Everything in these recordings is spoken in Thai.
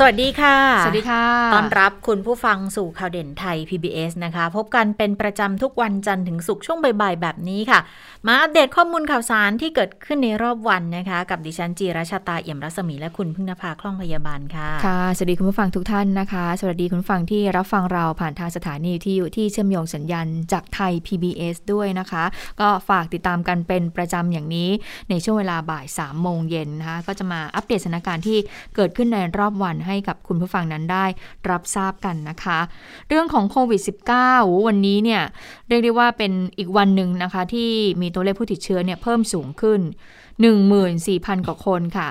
สวัสดีค่ะ สวัสดีค่ะต้อนรับคุณผู้ฟังสู่ข่าวเด่นไทย PBS นะคะ พบกันเป็นประจำทุกวันจันทร์ถึงศุกร์ช่วงบ่ายๆแบบนี้ค่ะ มาอัปเดตข้อมูลข่าวสารที่เกิดขึ้นในรอบวันนะคะ กับดิฉันจีราชาตาเอี่ยมรัศมีและคุณพึ่งนภาคล่องพยาบาลค่ะ ค่ะ สวัสดีคุณผู้ฟังทุกท่านนะคะ สวัสดีคุณผู้ฟังที่รับฟังเราผ่านทางสถานีที่อยู่ที่เชื่อมโยงสัญญาณจากไทย PBS ด้วยนะคะ ก็ฝากติดตามกันเป็นประจำอย่างนี้ในช่วงเวลาบ่าย3โมงเย็นนะคะ ก็จะมาอัปเดตสถานการณ์ที่เกิดขึ้นในรอบวันให้กับคุณผู้ฟังนั้นได้รับทราบกันนะคะ เรื่องของโควิด -19 วันนี้เนี่ยเรียกได้ว่าเป็นอีกวันหนึ่งนะคะ ที่มีตัวเลขผู้ติดเชื้อเนี่ยเพิ่มสูงขึ้น 14,000 กว่าคนค่ะ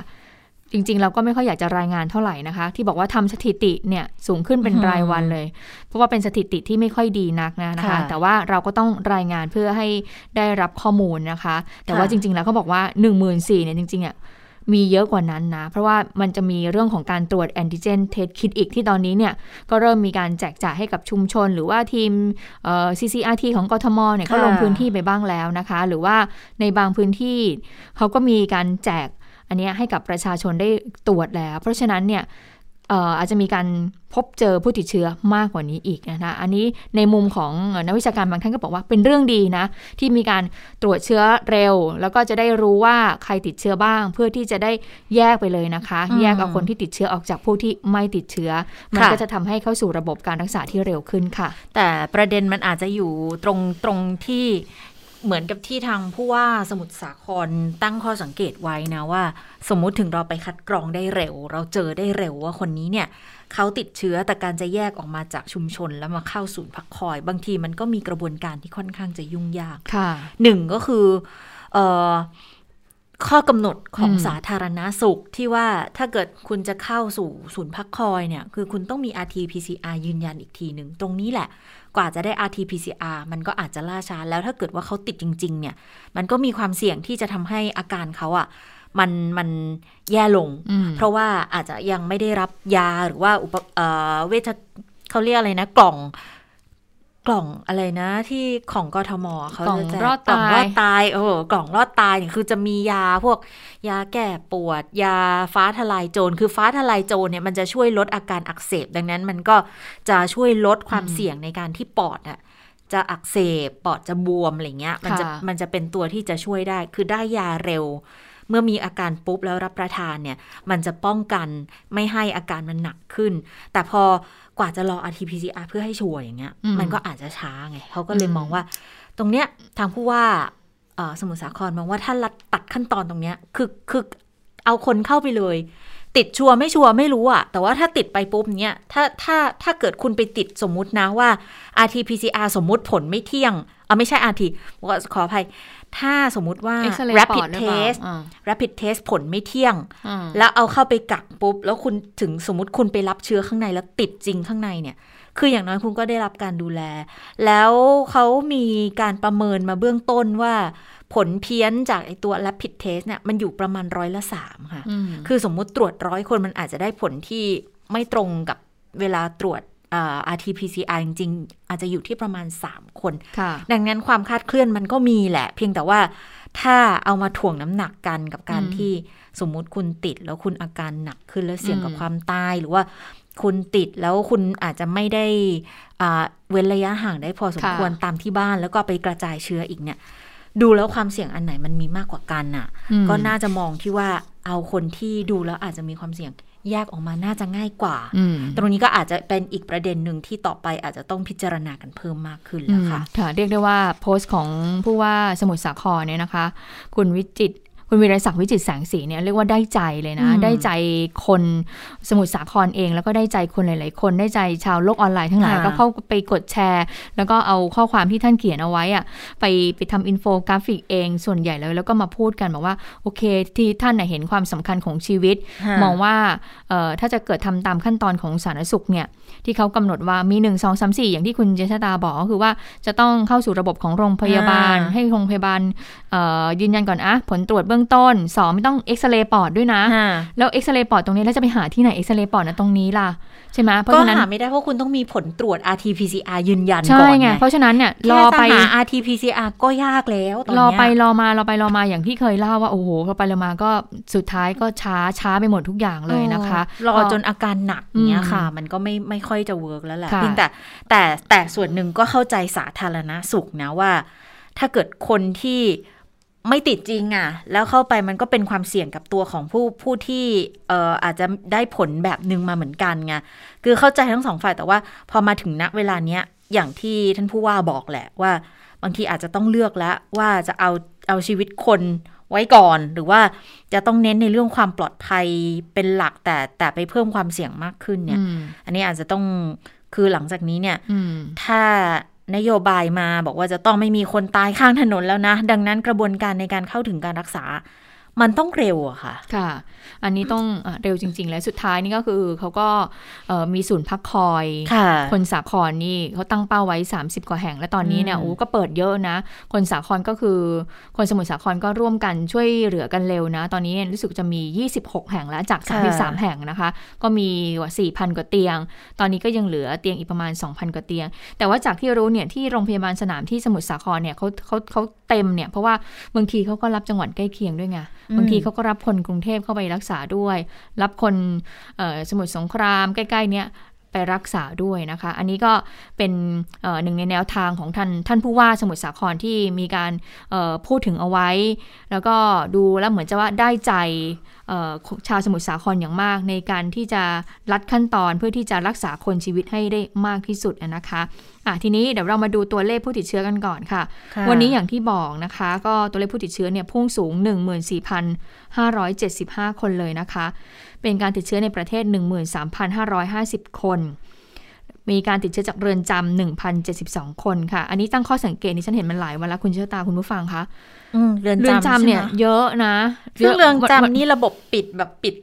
จริงๆ เราก็ไม่ค่อยอยากจะรายงานเท่าไหร่นะคะ ที่บอกว่าทำสถิติเนี่ยสูงขึ้นเป็นรายวันเลย เพราะว่าเป็นสถิติที่ไม่ค่อยดีนักนะนะคะค่ะแต่ว่าเราก็ต้องรายงานเพื่อให้ได้รับข้อมูลนะคะ แต่ว่าค่ะจริง ๆ แล้วเขาบอกว่า 1 4 0 0 0เนี่ยจริงๆอะ มีเยอะกว่านั้นนะ เพราะว่ามันจะมีเรื่องของการตรวจแอนติเจนเทสคิดอีกที่ตอนนี้เนี่ย ก็เริ่มมีการแจกจ่ายให้กับชุมชน หรือว่าทีมเอ่อ CCRT ของกทมเนี่ยก็ค่ะลงพื้นที่ไปบ้างแล้วนะคะ หรือว่าในบางพื้นที่เขาก็มีการแจกอันเนี้ยให้กับประชาชนได้ตรวจแล้ว เพราะฉะนั้นเนี่ยเอ่ออาจจะมีการพบเจอผู้ติดเชื้อมากกว่านี้อีกนะคะอันนี้ในมุมของเอ่อนักวิชาการบางท่านก็บอกว่าเป็นเรื่องดีนะ ที่มีการตรวจเชื้อเร็ว แล้วก็จะได้รู้ว่าใครติดเชื้อบ้าง เพื่อที่จะได้แยกไปเลยนะคะอืมแยกเอาคนที่ติดเชื้อออกจากผู้ที่ไม่ติดเชื้อ มันค่ะก็จะทำให้เข้าสู่ระบบการรักษาที่เร็วขึ้นค่ะ แต่ประเด็นมันอาจจะอยู่ตรงตรงที่ เหมือนกับที่ทางผู้ว่าสมุทรสาครตั้งข้อสังเกตไว้นะว่า สมมุติถึงเราไปคัดกรองได้เร็ว เราเจอได้เร็วว่าคนนี้เนี่ยเขาติดเชื้อแต่การจะแยกออกมาจากชุมชนแล้วมาเข้าศูนย์พักคอย บางทีมันก็มีกระบวนการที่ค่อนข้างจะยุ่งยากค่ะหนึ่งก็คือเออ ข้อกำหนดของอืมสาธารณาสุขที่ว่าถ้าเกิดคุณจะเข้าสู่ศูนย์พักคอยเนี่ย คือคุณต้องมี RT-PCR ยืนยันอีกทีหนึ่ง ตรงนี้แหละ กว่าจะได้ RT-PCR มันก็อาจจะล่าช้า แล้วถ้าเกิดว่าเขาติดจริง ๆ เนี่ย มันก็มีความเสี่ยงที่จะทำให้อาการเขาอะ่ะมันมันแย่ลงอืมเพราะว่าอาจจะยังไม่ได้รับยาหรือว่าอุปเอ่อเวชเขาเรียกอะไรนะ กล่อง กล่องอะไรนะที่ของกทมเขากล่องจะแจกรอดกล่องตายรอดตายเออกล่องรอดตายเนี่ยคือจะมียาพวกยาแก้ปวด ยาฟ้าทลายโจรคือฟ้าทลายโจรเนี่ยมันจะช่วยลดอาการอักเสบ ดังนั้นมันก็จะช่วยลดความเสี่ยงในการที่ปอดอะจะอักเสบปอดจะบวมอะไรเงี้ย มันจะค่ะมันจะเป็นตัวที่จะช่วยได้ คือได้ยาเร็ว เมื่อมีอาการปุ๊บแล้วรับประทานเนี่ย มันจะป้องกันไม่ให้อาการมันหนักขึ้น แต่พอกว่าจะรอ RT-PCR เพื่อให้ชัวร์อย่างเงี้ยอืมมันก็อาจจะช้าไงเขาก็เลยอืมมองว่า ตรงเนี้ยทางผู้ว่าเอ่อสมุทรสาครมองว่าถ้ารัดตัดขั้นตอนตรงเนี้ยคือคือเอาคนเข้าไปเลย ติดชัวร์ไม่ชัวร์ไม่รู้อะแต่ว่าถ้าติดไปปุ๊บเนี้ยถ้าถ้าถ้าเกิดคุณไปติดสมมุตินะว่า RT-PCR สมมุติผลไม่เที่ยงเอาไม่ใช่ RT ขออภัย ถ้าสมมุติว่าเอ็กซเรย์ปอ rapid ดหรือเปล่า test อ่า rapid test ผลไม่เที่ยงอ่าแล้วเอาเข้าไปกักปุ๊บ แล้วคุณถึงสมมติคุณไปรับเชื้อข้างในแล้วติดจริงข้างในเนี่ย คืออย่างน้อยคุณก็ได้รับการดูแล แล้วเขามีการประเมินมาเบื้องต้นว่าผลเพี้ยนจากไอตัว rapid test เนี่ยมันอยู่ประมาณร้อยละสามค่ะอืมคือสมมุติตรวจร้อยคนมันอาจจะได้ผลที่ไม่ตรงกับเวลาตรวจอ่า RT-PCR จริงๆ อาจจะอยู่ที่ประมาณ 3 คนค่ะดังนั้นความคลาดเคลื่อนมันก็มีแหละ เพียงแต่ว่าถ้าเอามาถ่วงน้ำหนักกันกับการอืมที่สมมุติคุณติดแล้วคุณอาการหนักขึ้นแล้วเสี่ยงกับอืมความตายหรือว่าคุณติดแล้วคุณอาจจะไม่ได้อ่าเว้นระยะห่างได้พอสมควรตามที่บ้านแล้วก็ไปกระจายเชื้ออีกเนี่ย ดูแล้วความเสี่ยงอันไหนมันมีมากกว่ากันน่ะอืมก็น่าจะมองที่ว่าเอาคนที่ดูแล้วอาจจะมีความเสี่ยง แยกออกมาน่าจะง่ายกว่าอืมตรงนี้ก็อาจจะเป็นอีกประเด็นหนึ่งที่ต่อไปอาจจะต้องพิจารณากันเพิ่มมากขึ้นแล้วค่ะอืมค่ะ เรียกได้ว่าโพสต์ของผู้ว่าสมุทรสาครเนี่ยนะคะ คุณวิจิตร คุณวีรศักดิ์วิจิตรแสงสีเนี่ยเรียกว่าได้ใจเลยนะอืมได้ใจคนสมุทรสาครเอง แล้วก็ได้ใจคนหลาย ๆ คนได้ใจชาวโลกออนไลน์ทั้งหลายค่ะก็เข้าไปกดแชร์ แล้วก็เอาข้อความที่ท่านเขียนเอาไว้อะไปไปทำอินโฟกราฟิกเองส่วนใหญ่เลยแล้วก็มาพูดกันบอกว่าโอเคที่ท่านน่ะเห็นความสำคัญของชีวิต มองว่าเอ่อถ้าจะเกิดทำตามขั้นตอนของสาธารณสุขเนี่ยที่เขากำหนดว่ามี 1 2 3 4 อย่างที่คุณเจษดาบอกก็คือว่าจะต้องเข้าสู่ระบบของโรงพยาบาลอ่าให้โรงพยาบาลเอ่อยืนยันก่อนอะผลตรวจเบื้องบื้องต้นสองไม่ต้องเอ็กซเรย์ปอดด้วยนะอ่าแล้วเอ็กซเรย์ปอดตรงนี้แล้วจะไปหาที่ไหนเอ็กซเรย์ปอดนะตรงนี้ล่ะใช่ไหมเพราะก็ฉะนั้นหาไม่ได้เพราะคุณต้องมีผลตรวจ rt-pcr ยืนยันใช่ก่อนไงไงเพราะฉะนั้นเนี่ยรแค่อจะไปหา rt-pcr ก็ยากแล้วตอนรอเนี้ยไปรอมารอไปรอมาอย่างที่เคยเล่าว่าโอ้โหรอไปรอมาก็สุดท้ายก็ช้าช้าไปหมดทุกอย่างเลยนะคะเออรอจนอาการหนักเนี้ยอืมค่ะ มันก็ไม่ไม่ค่อยจะเวิร์กแล้วแหละค่ะเพียงแต่แต่แต่ส่วนหนึ่งก็เข้าใจสาธารณสุขนะว่า ถ้าเกิดคนที่ ไม่ติดจริงอะ แล้วเข้าไปมันก็เป็นความเสี่ยงกับตัวของผู้ผู้ที่เอ่ออาจจะได้ผลแบบหนึ่งมาเหมือนกันไงคือเข้าใจทั้งสองฝ่ายแต่ว่าพอมาถึงณเวลาเนี้ยอย่างที่ท่านผู้ว่าบอกแหละว่า บางทีอาจจะต้องเลือกแล้วว่าจะเอาเอาชีวิตคนไว้ก่อน หรือว่าจะต้องเน้นในเรื่องความปลอดภัยเป็นหลักแต่แต่ไปเพิ่มความเสี่ยงมากขึ้นเนี่ยอืมอันนี้อาจจะต้องคือหลังจากนี้เนี่ยอืมถ้า นโยบายมาบอกว่าจะต้องไม่มีคนตายข้างถนนแล้วนะ ดังนั้นกระบวนการในการเข้าถึงการรักษา มันต้องเร็วอะค่ะ ค่ะ อันนี้ต้องอะเร็วจริง ๆ และสุดท้ายนี่ก็คือเขาก็เอ่อมีศูนย์พักคอยค่ะคนสาครนี่เขาตั้งเป้าไว้ 30 กว่าแห่ง และตอนนี้เนี่ยอืมโอ้ก็เปิดเยอะนะ คนสาครก็คือ คนสมุทรสาครก็ร่วมกันช่วยเหลือกันเร็วนะ ตอนนี้รู้สึกจะมี 26 แห่งแล้วจาก 33 แห่งนะคะ ก็มีกว่า4,000 กว่าเตียง ตอนนี้ก็ยังเหลือเตียงอีกประมาณ 2,000 กว่าเตียง แต่ว่าจากที่รู้เนี่ยที่โรงพยาบาลสนามที่สมุทรสาครเนี่ยเขาเขาเขาเต็มเนี่ยเพราะว่าบางทีเขาก็รับจังหวัดใกล้เคียงด้วยไงอืมบางทีเขาก็รับคนกรุงเทพเข้าไปรักษาด้วย รับคนสมุทรสงครามใกล้ๆเนี้ย ไปรักษาด้วยนะคะ อันนี้ก็เป็นเอ่อหนึ่งในแนวทางของท่านท่านผู้ว่าสมุทรสาครที่มีการเอ่อพูดถึงเอาไว้ แล้วก็ดูแล้วเหมือนจะว่าได้ใจเอ่อชาวสมุทรสาครอย่างมาก ในการที่จะรัดขั้นตอนเพื่อที่จะรักษาคนชีวิตให้ได้มากที่สุดอะนะคะอะทีนี้เดี๋ยวเรามาดูตัวเลขผู้ติดเชื้อกันก่อนค่ะค่ะวันนี้อย่างที่บอกนะคะ ก็ตัวเลขผู้ติดเชื้อเนี่ยพุ่งสูง 14,575 คนเลยนะคะเป็นการติดเชื้อในประเทศ 13,550 คน มีการติดเชื้อจากเรือนจำ1,072 คนค่ะ อันนี้ตั้งข้อสังเกตนี่ฉันเห็นมันหลายวันแล้วคุณเชื่อตาคุณผู้ฟังคะอืมเรือนเรือนจำจำเนี่ยใช่ไหมเยอะนะซึ่งเรือนยะจำนี่ระบบปิดแบบปิด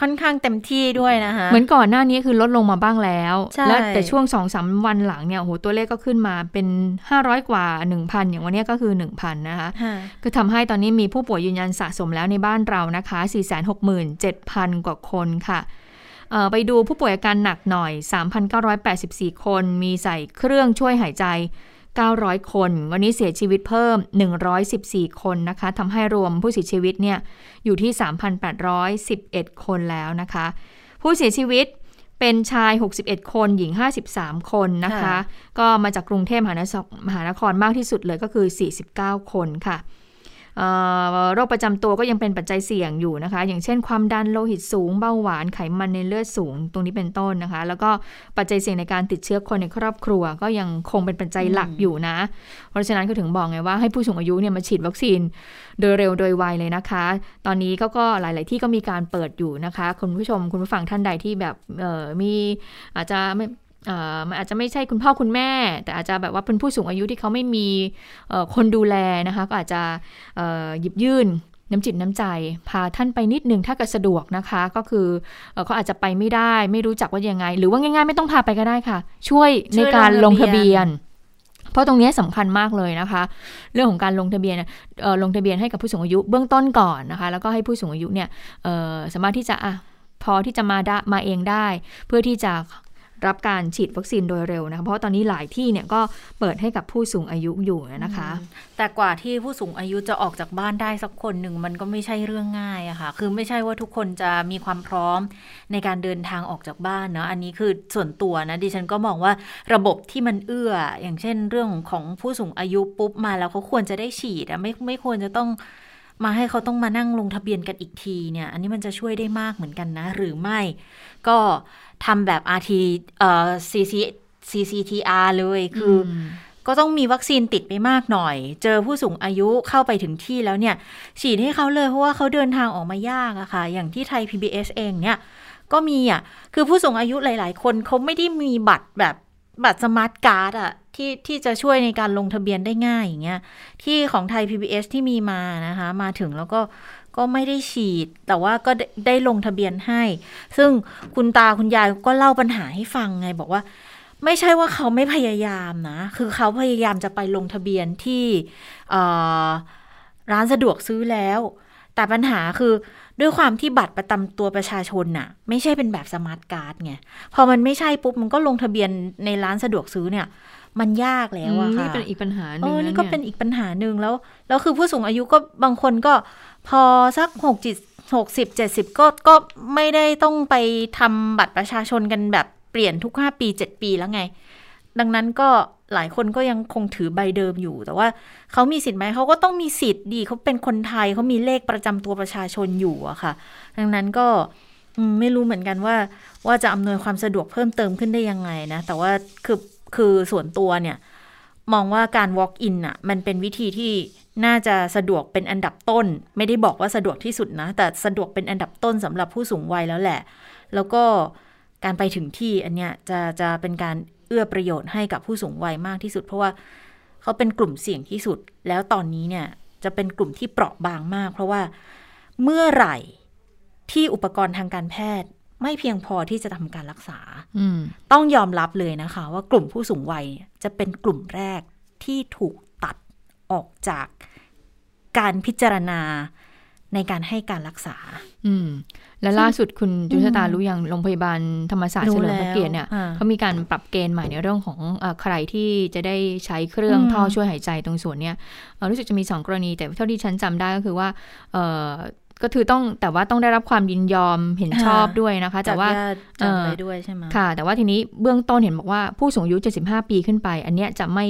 ค่อนข้างเต็มที่ด้วยนะคะเหมือนก่อนหน้านี้คือลดลงมาบ้างแล้วใช่แล้วแต่ช่วงสองสามวันหลังเนี่ยโอ้โหตัวเลขก็ขึ้นมาเป็น 500 กว่า 1,000 อย่างวันเนี้ยก็คือ 1,000 นะคะค่ะก็ทำให้ตอนนี้มีผู้ป่วยยืนยันสะสมแล้วในบ้านเรานะคะ 467,000 กว่าคนค่ะเอ่อไปดูผู้ป่วยอาการหนักหน่อย 3,984 คน มีใส่เครื่องช่วยหายใจ 900 คน วันนี้เสียชีวิตเพิ่ม 114 คนนะคะทำให้รวมผู้เสียชีวิตเนี่ยอยู่ที่ 3,811 คนแล้วนะคะ ผู้เสียชีวิตเป็นชาย 61 คน หญิง 53 คนนะคะค่ะก็มาจากกรุงเทพมหานครมหานครมากที่สุดเลยก็คือ 49 คนค่ะเอ่อ โรคประจำตัวก็ยังเป็นปัจจัยเสี่ยงอยู่นะคะ อย่างเช่น ความดันโลหิตสูงเบาหวานไขมันในเลือดสูง ตรงนี้เป็นต้นนะคะ แล้วก็ปัจจัยเสี่ยงในการติดเชื้อคนในครอบครัว ก็ยังคงเป็นปัจจัยหลักอยู่นะ เพราะฉะนั้นก็ถึงบอกไงว่าให้ผู้สูงอายุเนี่ยมาฉีดวัคซีนโดยเร็วโดยไวเลยนะคะ ตอนนี้ก็ก็หลาย ๆ ที่ก็มีการเปิดอยู่นะคะ คุณผู้ชมคุณผู้ฟังท่านใดที่แบบมีอาจจะไม่ มันอาจจะไม่ใช่คุณพ่อคุณแม่ แต่อาจจะแบบว่าเป็นผู้สูงอายุที่เขาไม่มีเอ่อคนดูแลนะคะ ก็อาจจะเอ่อหยิบยื่นน้ำจิตน้ำใจ พาท่านไปนิดนึงถ้าเกิดสะดวกนะคะ ก็คือเอ่อเขาอาจจะไปไม่ได้ ไม่รู้จักว่ายังไง หรือว่าง่ายๆ ไม่ต้องพาไปก็ได้ค่ะ ช่วยในการลงทะเบียนเพราะตรงนี้สำคัญมากเลยนะคะ เรื่องของการลงทะเบียนเนี่ยเอ่อลงทะเบียนให้กับผู้สูงอายุเบื้องต้นก่อนนะคะ แล้วก็ให้ผู้สูงอายุเนี่ยเอ่อสามารถที่จะอะพอที่จะมาได้มาเองได้ เพื่อที่จะ รับการฉีดวัคซีนโดยเร็วนะคะเพราะตอนนี้หลายที่เนี่ยก็เปิดให้กับผู้สูงอายุอยู่นะคะ แต่กว่าที่ผู้สูงอายุจะออกจากบ้านได้สักคนหนึ่งมันก็ไม่ใช่เรื่องง่ายอะค่ะ คือไม่ใช่ว่าทุกคนจะมีความพร้อมในการเดินทางออกจากบ้านเนาะอันนี้คือส่วนตัวนะดิฉันก็มองว่าระบบที่มันเอื้อ อย่างเช่นเรื่องของผู้สูงอายุปุ๊บมาแล้วเขาควรจะได้ฉีดอะไม่ไม่ควรจะต้องมาให้เขาต้องมานั่งลงทะเบียนกันอีกทีเนี่ย อันนี้มันจะช่วยได้มากเหมือนกันนะ หรือไม่ ก็ ทำแบบ RT เอ่อ CC CCTR เลยคืออก็ต้องมีวัคซีนติดไปมากหน่อย เจอผู้สูงอายุเข้าไปถึงที่แล้วเนี่ย ฉีดให้เขาเลยเพราะว่าเขาเดินทางออกมายากอะค่ะ อย่างที่ไทย PBS เองเนี่ยก็มีอะคือผู้สูงอายุหลาย ๆ คนเขาไม่ได้มีบัตรแบบบัตรสมาร์ทการ์ดอะที่ที่จะช่วยในการลงทะเบียนได้ง่ายอย่างเงี้ยที่ของไทย PBS ที่มีมานะคะ มาถึงแล้วก็ ก็ไม่ได้ฉีด แต่ว่าก็ได้ได้ลงทะเบียนให้ ซึ่งคุณตาคุณยายก็เล่าปัญหาให้ฟังไง บอกว่า ไม่ใช่ว่าเขาไม่พยายามนะ คือเขาพยายามจะไปลงทะเบียนที่เอ่อร้านสะดวกซื้อแล้ว แต่ปัญหาคือด้วยความที่บัตรประจำตัวประชาชนน่ะ ไม่ใช่เป็นแบบสมาร์ทการ์ดไง พอมันไม่ใช่ปุ๊บมันก็ลงทะเบียนในร้านสะดวกซื้อเนี่ยมันยากแล้วอะค่ะนี่เป็นอีกปัญหาหนึ่งเออนะนี่ก็เป็นอีกปัญหาหนึ่งแล้ว แล้วคือผู้สูงอายุก็บางคนก็ พอสักหกสิบหกสิบเจ็ดสิบก็ก็ไม่ได้ต้องไปทำบัตรประชาชนกันแบบเปลี่ยนทุกห้าปีเจ็ดปีแล้วไง ดังนั้นก็หลายคนก็ยังคงถือใบเดิมอยู่ แต่ว่าเขามีสิทธิ์ไหมเขาก็ต้องมีสิทธิ์ดีเขาเป็นคนไทยเขามีเลขประจำตัวประชาชนอยู่อะค่ะ ดังนั้นก็ไม่รู้เหมือนกันว่าว่าจะอำนวยความสะดวกเพิ่มเติมขึ้นได้ยังไงนะ แต่ว่าคือคือส่วนตัวเนี่ย มองว่าการ walk in อะ มันเป็นวิธีที่น่าจะสะดวกเป็นอันดับต้น ไม่ได้บอกว่าสะดวกที่สุดนะ แต่สะดวกเป็นอันดับต้นสำหรับผู้สูงวัยแล้วแหละ แล้วก็การไปถึงที่อันเนี้ยจะจะเป็นการเอื้อประโยชน์ให้กับผู้สูงวัยมากที่สุด เพราะว่าเขาเป็นกลุ่มเสี่ยงที่สุด แล้วตอนนี้เนี่ยจะเป็นกลุ่มที่เปราะบางมาก เพราะว่าเมื่อไหร่ที่อุปกรณ์ทางการแพทย์ ไม่เพียงพอที่จะทำการรักษาอืมต้องยอมรับเลยนะคะ ว่ากลุ่มผู้สูงวัยเนี่ยจะเป็นกลุ่มแรกที่ถูกตัดออกจากการพิจารณาในการให้การรักษา อืม และล่าสุดคุณจุชตารู้ยังโรงพยาบาลธรรมศาสตร์รู้เฉลิมพระเกียรติเนี่ยแล้วอ่าเขามีการปรับเกณฑ์ใหม่ในเรื่องของเออใครที่จะได้ใช้เครื่องอืมท่อช่วยหายใจตรงส่วนเนี้ยเอ่อรู้สึกจะมีสองกรณีแต่เท่าที่ฉันจำได้ก็คือว่าเออ ก็คือต้องแต่ว่าต้องได้รับความยินยอมเห็นชอบด้วยนะคะ แต่ว่าจากญติจำไปด้วยใช่ไหมค่ะ แต่ว่าทีนี้เบื้องต้นเห็นบอกว่าผู้สูงอายุ 75 ปีขึ้นไป อันเนี้ยจะไม่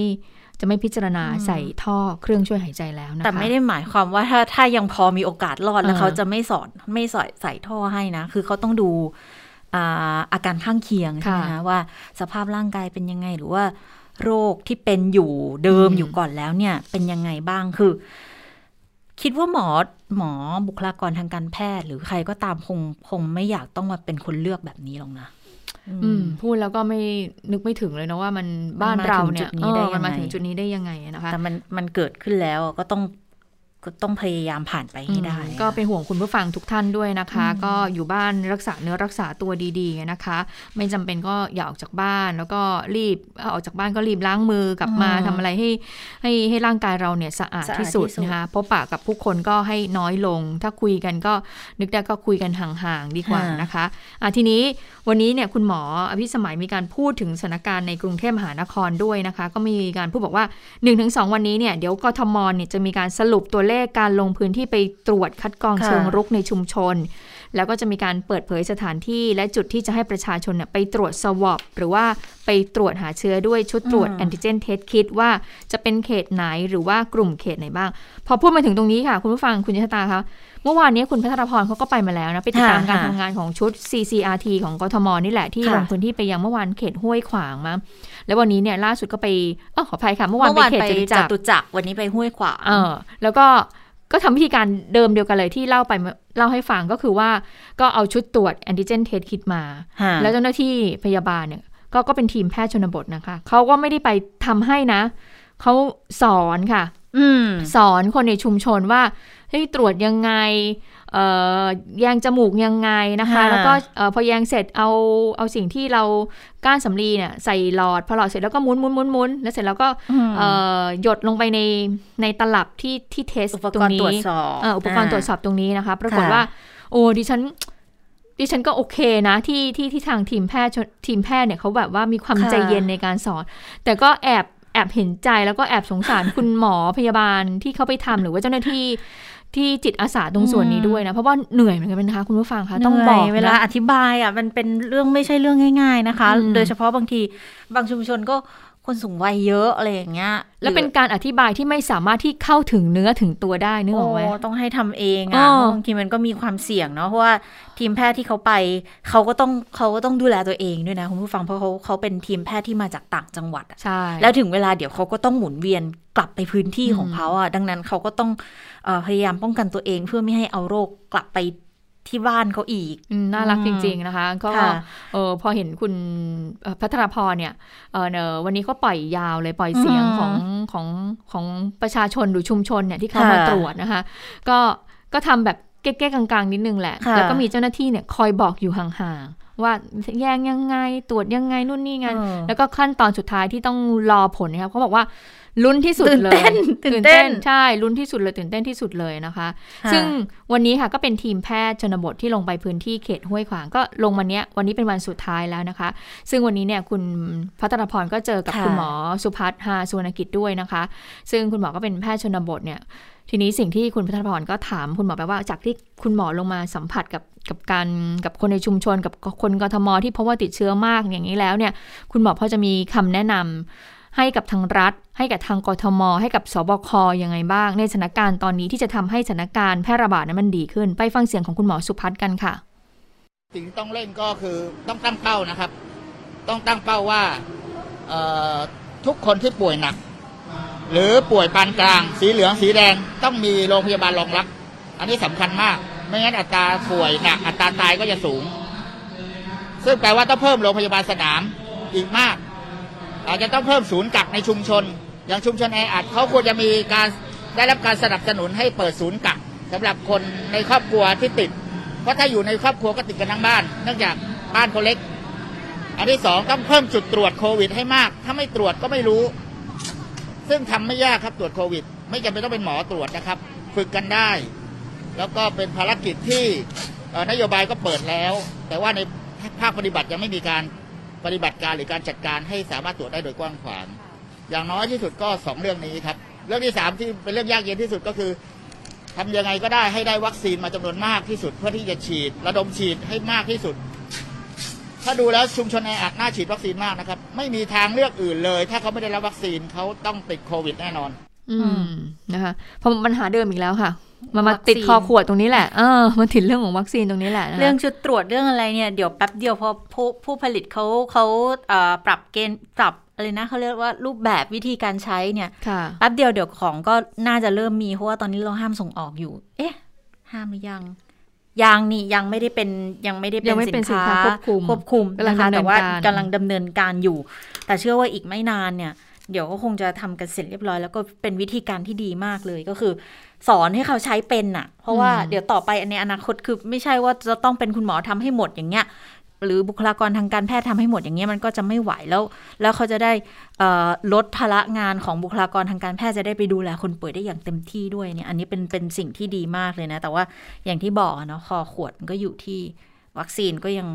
จะไม่พิจารณาอืมใส่ท่อเครื่องช่วยหายใจแล้วนะคะแต่ไม่ได้หมายความว่าถ้าถ้ายังพอมีโอกาสรอดแล้วเออเขาจะไม่สอนไม่ใส่ใส่ท่อให้นะ คือเขาต้องดูอาอาการข้างเคียงใช่ไหมค่ะคะว่าสภาพร่างกายเป็นยังไงหรือว่าโรคที่เป็นอยู่เดิมอืมอยู่ก่อนแล้วเนี่ยเป็นยังไงบ้างคือ คิดว่าหมอหมอบุคลากรทางการแพทย์ หรือใครก็ตามคงคงไม่อยากต้องมาเป็นคนเลือกแบบนี้หรอกนะอืมพูดแล้วก็ไม่นึกไม่ถึงเลยนะว่ามันบ้านมันมาเราถึงเนี่จุยดนี้ได้เออมันมายังไงถึงจุดนี้ได้ยังไงนะคะแต่มันมันเกิดขึ้นแล้วก็ต้อง ก็ต้องพยายามผ่านไปให้ได้อืมก็เป็นห่วงคุณผู้ฟังทุกท่านด้วยนะคะ ก็อยู่บ้านรักษาเนื้อรักษาตัวดีๆนะคะ ไม่จำเป็นก็อย่าออกจากบ้าน แล้วก็รีบเอาออกจากบ้านก็รีบล้างมือกลับมาอืมทำอะไรให้ให้ให้ร่างกายเราเนี่ยสะอาดสะอาดที่สุดที่สุดนะคะพบปะกับผู้คนก็ให้น้อยลง ถ้าคุยกันก็นึกได้ก็คุยกันห่างๆดีกว่านะคะอะทีนี้วันนี้เนี่ยคุณหมออภิสมัยมีการพูดถึงสถานการณ์ในกรุงเทพมหานครด้วยนะคะ ก็มีการพูดบอกว่า 1-2 วันนี้เนี่ยเดี๋ยวกทมเนี่ยจะมีการสรุปตัวเลขการลงพื้นที่ไปตรวจคัดกรองค่ะเชิงรุกในชุมชน แล้วก็จะมีการเปิดเผยสถานที่และจุดที่จะให้ประชาชนเนี่ยไปตรวจสวอปหรือว่าไปตรวจหาเชื้อด้วยชุดตรวจแอนติเจนเทสคิดว่าจะเป็นเขตไหนหรือว่ากลุ่มเขตไหนบ้าง พอพูดมาถึงตรงนี้ค่ะ คุณผู้ฟังคุณยศตาคะเมื่อวานนี้คุณพัทรพรเขาก็ไปมาแล้วนะ ไปติดตามการค่ะทำงานของชุด CCRT ของกทมนี่แหละที่ค่ะลงพื้นที่ไปยังเมื่อวานเขตห้วยขวางมา แล้ววันนี้เนี่ยล่าสุดก็ไปเออขออภัยค่ะ เมื่อวานเมื่อไปวานเขตไปจตุจจักรตุจักรวันนี้ไปห้วยขวางเออแล้วก็ก็ทำวิธีการเดิมเดียวกันเลยที่เล่าไปเมื่อเล่าให้ฟังก็คือว่าก็เอาชุดตรวจแอนติเจนเทสคิดมาฮะแล้วเจ้าหน้าที่พยาบาลเนี่ยก็ก็เป็นทีมแพทย์ชนบทนะคะ เขาก็ไม่ได้ไปทำให้นะ เขาสอนค่ะ อืมสอนคนในชุมชนว่าเฮ้ยตรวจยังไงเอ่อ แยงจมูกยังไงนะคะค่ะแล้วก็เอ่อพอแยงเสร็จเอาเอาสิ่งที่เราก้านสำลีเนี่ยใส่หลอดพอหลอดเสร็จแล้วก็หมุนหมุนหมุนหมุนแล้วเสร็จแล้วก็เอ่อหยดลงไปในในตลับที่ที่เทสอุปตรกรงณ์นี้ตรวจสอบเอ่ออุปกรณ์ตรวจสอบตรงนี้นะคะ ปรากฏค่ะว่า โอ้ดิฉันดิฉันก็โอเคนะที่ที่ที่ทางทีมแพทย์ชนทีมแพทย์เนี่ยเขาแบบว่ามีความค่ะใจเย็นในการสอน แต่ก็แอบแอบเห็นใจแล้วก็แอบสงสารคุณหมอพยาบาลที่เขาไปทำหรือว่าเจ้าหน้าที่ ที่จิตอาสาตรงส่วนนี้ด้วยนะ เพราะว่าเหนื่อยเหมือนกันนะคะคุณผู้ฟังคะต้องบอกเหนื่ยเวลานะอธิบายอะมันเป็นเรื่องไม่ใช่เรื่องง่าย ๆนะคะอืมโดยเฉพาะบางทีบางชุมชนก็ คนสูงวัยเยอะอะไรอย่างเงี้ย และเป็นการอธิบายที่ไม่สามารถที่เข้าถึงเนื้อถึงตัวได้นึกออกไหมโต้องให้ทำเองอ๋อะอเพราะบางทีมันก็มีความเสี่ยงเนาะเพราะว่าทีมแพทย์ที่เขาไปเขาก็ต้องเขาก็ต้องดูแลตัวเองด้วยนะคุณผู้ฟังเพราะเขาเขาเป็นทีมแพทย์ที่มาจากต่างจังหวัดอะใช่แล้วถึงเวลาเดี๋ยวเขาก็ต้องหมุนเวียนกลับไปพื้นที่อืมของเขาอะดังนั้นเขาก็ต้องเออพยายามป้องกันตัวเองเพื่อไม่ให้เอาโรคกลับไป ที่บ้านเขาอีกอืมน่ารักอืมจริง ๆ นะคะ ก็ค่ะเออพอเห็นคุณเอ่อพัทรพรเนี่ยเออเนอะวันนี้ก็ปล่อยยาวเลยปล่อยเสียงอืมของของของประชาชนหรือชุมชนเนี่ยที่เขาค่ะมาตรวจนะคะ ก็ก็ทำแบบเก๊กๆกลางๆ นิดนึงแหละค่ะแล้วก็มีเจ้าหน้าที่เนี่ยคอยบอกอยู่ห่างๆ ว่าแยงยังไงตรวจยังไงนู่นนี่ไงเออแล้วก็ขั้นตอนสุดท้ายที่ต้องรอผลนะครับเขาบอกว่า ลุ้นที่สุดตื่นเลเต้ยนตื่นเต้นใช่ลุ้นที่สุดเลยตื่นเต้นที่สุดเลยนะคะค่ะซึ่งวันนี้ค่ะก็เป็นทีมแพทย์ชนบทที่ลงไปพื้นที่เขตห้วยขวางก็ลงวันเนี้ยวันนี้เป็นวันสุดท้ายแล้วนะคะ ซึ่งวันนี้เนี่ยคุณพัฒนพรก็เจอกับค่ะคุณหมอสุพัฒน์ฮาสุวรรณกิจด้วยนะคะ ซึ่งคุณหมอก็เป็นแพทย์ชนบทเนี่ยทีนี้สิ่งที่คุณพัฒนพรก็ถามคุณหมอไปว่าจากที่คุณหมอลงมาสัมผัสกับกับการกับคนในชุมชนกับคนกทมที่พบว่าติดเชื้อมากอย่างนี้แล้วเนี่ย คุณหมอพอจะมีคำแนะนำ ให้กับทางรัฐ ให้กับทางกทม ให้กับสบคยังไงบ้าง ในสถานการณ์ตอนนี้ที่จะทำให้สถานการณ์แพร่ระบาดนั้นมันดีขึ้น ไปฟังเสียงของคุณหมอสุพัฒน์กันค่ะ สิ่งที่ต้องเล่นก็คือต้องตั้งเป้านะครับ ต้องตั้งเป้าว่าทุกคนที่ป่วยหนัก หรือป่วยปานกลาง สีเหลืองสีแดง ต้องมีโรงพยาบาลรองรับ อันนี้สำคัญมาก ไม่งั้นอัตราป่วยหนักอัตราตายก็จะสูง ซึ่งแปลว่าต้องเพิ่มโรงพยาบาลสนามอีกมาก อาจจะต้องเพิ่มศูนย์กักในชุมชน อย่างชุมชนแออัดเขาควรจะมีการได้รับการสนับสนุนให้เปิดศูนย์กักสำหรับคนในครอบครัวที่ติด เพราะถ้าอยู่ในครอบครัวก็ติดกันทั้งบ้าน เนื่องจากบ้านเขาเล็ก อันที่สองต้องเพิ่มจุดตรวจโควิดให้มาก ถ้าไม่ตรวจก็ไม่รู้ ซึ่งทำไม่ยากครับตรวจโควิด ไม่จำเป็นต้องเป็นหมอตรวจนะครับ ฝึกกันได้ แล้วก็เป็นภารกิจที่นโยบายก็เปิดแล้ว แต่ว่าในภาคปฏิบัติยังไม่มีการ ปฏิบัติการหรือการจัดการให้สามารถตรวจได้โดยกว้างขวาง อย่างน้อยที่สุดก็สองเรื่องนี้ครับ เรื่องที่สามที่เป็นเรื่องยากเย็นที่สุดก็คือทำยังไงก็ได้ให้ได้วัคซีนมาจำนวนมากที่สุดเพื่อที่จะฉีดระดมฉีดให้มากที่สุด ถ้าดูแล้วชุมชนแออัดน่าฉีดวัคซีนมากนะครับ ไม่มีทางเลือกอื่นเลย ถ้าเขาไม่ได้รับวัคซีนเขาต้องติดโควิดแน่นอน อืมนะคะเพราะปัญหาเดิมอีกแล้วค่ะ มันมาวัคซีนติดคอขวดตรงนี้แหละ เออมันติดเรื่องของวัคซีนตรงนี้แหละนะคะเรื่องชุดตรวจเรื่องอะไรเนี่ยเดี๋ยวแป๊บเดียวพอผู้ผู้ผลิตเขาเขาเอ่อปรับเกณฑ์ปรับอะไรนะเขาเรียกว่ารูปแบบวิธีการใช้เนี่ยค่ะแป๊บเดียวเดี๋ยวของก็น่าจะเริ่มมีเพราะว่าตอนนี้เราห้ามส่งออกอยู่ เอ๊ะ ห้ามหรือยังยังนี่ยังไม่ได้เป็นยังไม่ได้เป็ยันงไม่สิเป็นนสินค้าค้าควบคุมควบคุมกำลังนะคะดำเนินแต่ว่าการกำลังดำเนินการอยู่ แต่เชื่อว่าอีกไม่นานเนี่ย เดี๋ยวก็คงจะทำกันเสร็จเรียบร้อย แล้วก็เป็นวิธีการที่ดีมากเลยก็คือ สอนให้เขาใช้เป็นน่ะเพราะว่าเดี๋ยวต่อไปในอนาคตคือไม่ใช่ว่าจะต้องเป็นคุณหมอทำให้หมดอย่างเงี้ยหรือบุคลากรทางการแพทย์ทำให้หมดอย่างเงี้ยมันก็จะไม่ไหวแล้ว แล้วเขาจะได้เอ่อลดภาระงานของบุคลากรทางการแพทย์จะได้ไปดูแลคนป่วยได้อย่างเต็มที่ด้วยเนี่ยอันนี้เป็นเป็นสิ่งที่ดีมากเลยนะ แต่ว่าอย่างที่บอกอะเนาะคอขวดมันก็อยู่ที่ วัคซีนก็ยัง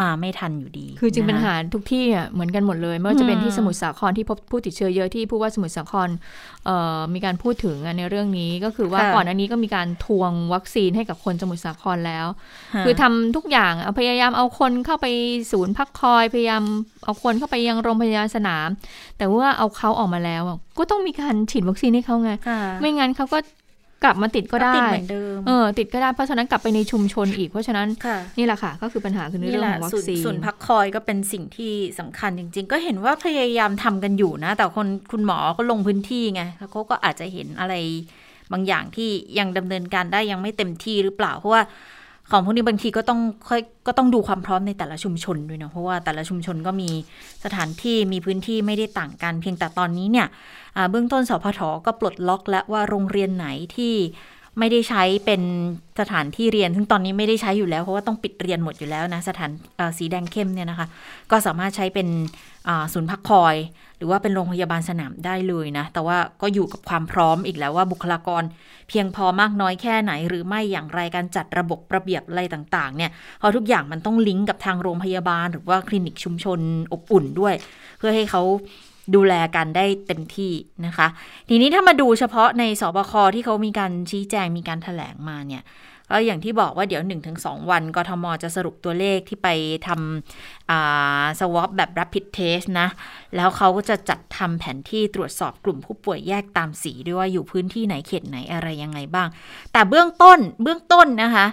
มาไม่ทันอยู่ดี คือจริงนะะปัญหาทุกที่อะเหมือนกันหมดเลยไม่ว่าจะเป็นอืมที่สมุทรสาครที่พบผู้ติดเชื้อเยอะที่ผู้ว่าสมุทรสาครเอ่อมีการพูดถึงอะในเรื่องนี้ก็คือว่าค่ะก่อนอันนี้ก็มีการทวงวัคซีนให้กับคนสมุทรสาครแล้วฮะคือทำทุกอย่างเอาพยายามเอาคนเข้าไปศูนย์พักคอยพยายามเอาคนเข้าไปยังโรงพยาบาลสนาม แต่ว่าเอาเขาออกมาแล้วอะก็ต้องมีการฉีดวัคซีนให้เขาไงค่ะไม่งั้นเขาก็ กลับมาติดก็ได้ติดเหมือนเดิมเออติดก็ได้เพราะฉะนั้นกลับไปในชุมชนอีกเพราะฉะนั้นค่ะนี่แหละค่ะ ก็คือปัญหาคือในนี่เรื่อแหงละของวัศูคนซีย์นศูนย์พักคอยก็เป็นสิ่งที่สำคัญจริง ๆ ก็เห็นว่าพยายามทำกันอยู่นะ แต่คนคุณหมอก็ลงพื้นที่ไงแล้วเขาก็อาจจะเห็นอะไรบางอย่างที่ยังดำเนินการได้ยังไม่เต็มที่หรือเปล่าเพราะว่า ของพวกนี้บางทีก็ต้องค่อยก็ต้องดูความพร้อมในแต่ละชุมชนด้วยเนาะเพราะว่าแต่ละชุมชนก็มีสถานที่มีพื้นที่ไม่ได้ต่างกัน เพียงแต่ตอนนี้เนี่ยเบื้องต้นสพทก็ปลดล็อกแล้วว่าโรงเรียนไหนที่ ไม่ได้ใช้เป็นสถานที่เรียน ซึ่งตอนนี้ไม่ได้ใช้อยู่แล้ว เพราะว่าต้องปิดเรียนหมดอยู่แล้วนะ สถานสีแดงเข้มเนี่ยนะคะ ก็สามารถใช้เป็นศูนย์พักคอย หรือว่าเป็นโรงพยาบาลสนามได้เลยนะ แต่ว่าก็อยู่กับความพร้อมอีกแล้วว่าบุคลากร เพียงพอมากน้อยแค่ไหน หรือไม่อย่างไรการจัดระบบระเบียบอะไรต่าง ๆ เนี่ยเพราะทุกอย่างมันต้องลิงก์กับทางโรงพยาบาล หรือว่าคลินิกชุมชนอบอุ่นด้วย เพื่อให้เขา ดูแลกันได้เต็มที่นะคะ ทีนี้ถ้ามาดูเฉพาะในสบคที่เขามีการชี้แจงมีการถแถลงมาเนี่ยก็อย่างที่บอกว่าเดี๋ยว 1-2 วันกทมจะสรุปตัวเลขที่ไปทำอ่าสวอปแบบ rapid test นะ แล้วเขาก็จะจัดทำแผนที่ตรวจสอบกลุ่มผู้ป่วยแยกตามสีด้วยว่าอยู่พื้นที่ไหนเขตไหนอะไรยังไงบ้าง แต่เบื้องต้นเบื้องต้นนะคะ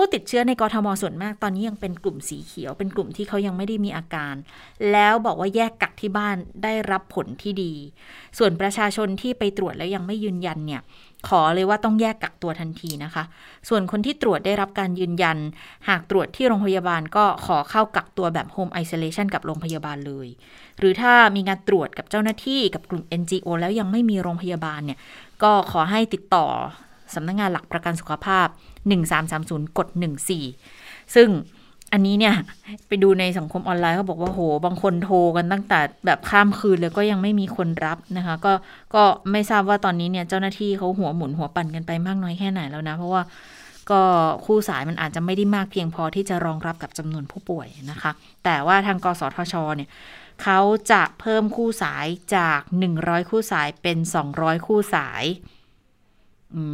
ผู้ติดเชื้อในกทมส่วนมากตอนนี้ยังเป็นกลุ่มสีเขียว เป็นกลุ่มที่เขายังไม่ได้มีอาการ แล้วบอกว่าแยกกักที่บ้านได้รับผลที่ดี ส่วนประชาชนที่ไปตรวจแล้วยังไม่ยืนยันเนี่ยขอเลยว่าต้องแยกกักตัวทันทีนะคะ ส่วนคนที่ตรวจได้รับการยืนยัน หากตรวจที่โรงพยาบาลก็ขอเข้ากักตัวแบบ Home Isolation กับโรงพยาบาลเลย หรือถ้ามีการตรวจกับเจ้าหน้าที่กับกลุ่ม NGO แล้วยังไม่มีโรงพยาบาลเนี่ย ก็ขอให้ติดต่อสำนักงานหลักประกันสุขภาพ 1330 กด 14 ซึ่งอันนี้เนี่ย ไปดูในสังคมออนไลน์เขาบอกว่าโห บางคนโทรกันตั้งแต่แบบข้ามคืนเลยก็ยังไม่มีคนรับนะคะ ก็ก็ไม่ทราบว่าตอนนี้เนี่ยเจ้าหน้าที่เขาหัวหมุนหัวปั่นกันไปมากน้อยแค่ไหนแล้วนะ เพราะว่าก็คู่สายมันอาจจะไม่ได้มากเพียงพอที่จะรองรับกับจำนวนผู้ป่วยนะคะ แต่ว่าทางกสทชเนี่ยเขาจะเพิ่มคู่สายจาก 100 คู่สายเป็น 200 คู่สาย อื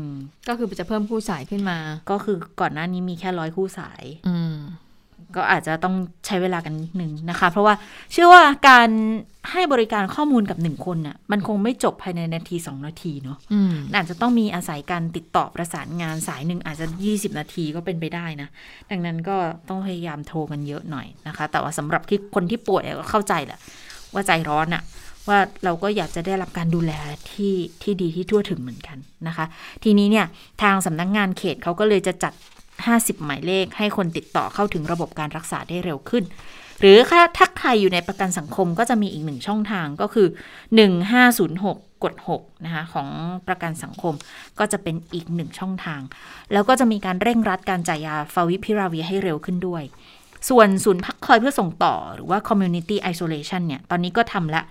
มก็คือจะเพิ่มคู่สายขึ้นมา ก็คือก่อนหน้านี้มีแค่ร้อยคู่สาย อืมก็อาจจะต้องใช้เวลากันนิดนึงนะคะ เพราะว่าเชื่อว่าการให้บริการข้อมูลกับหนึ่งคนน่ะ มันคงไม่จบภายในนาทีสองนาทีเนาะอืมอาจจะต้องมีอาศัยการติดต่อประสานงานสายหนึ่งอาจจะ20นาทีก็เป็นไปได้นะ ดังนั้นก็ต้องพยายามโทรกันเยอะหน่อยนะคะ แต่ว่าสำหรับที่คนที่ป่วยก็เข้าใจแหละว่าใจร้อนอะ ว่าเราก็อยากจะได้รับการดูแลที่ที่ดีที่ทั่วถึงเหมือนกันนะคะ ทีนี้เนี่ยทางสำนักงงานเขตเขาก็เลยจะจัด 50 หมายเลข ให้คนติดต่อเข้าถึงระบบการรักษาได้เร็วขึ้น หรือถ้าถ้าใครอยู่ในประกันสังคมก็จะมีอีกหนึ่งช่องทางก็คือ 1506กด6นะคะของประกันสังคมก็จะเป็นอีกหนึ่งช่องทาง แล้วก็จะมีการเร่งรัดการจ่ายยาฟาวิพิราเวียให้เร็วขึ้นด้วย ส่วนศูนย์พักคอยเพื่อส่งต่อหรือว่า community isolation เนี่ย ตอนนี้ก็ทำละ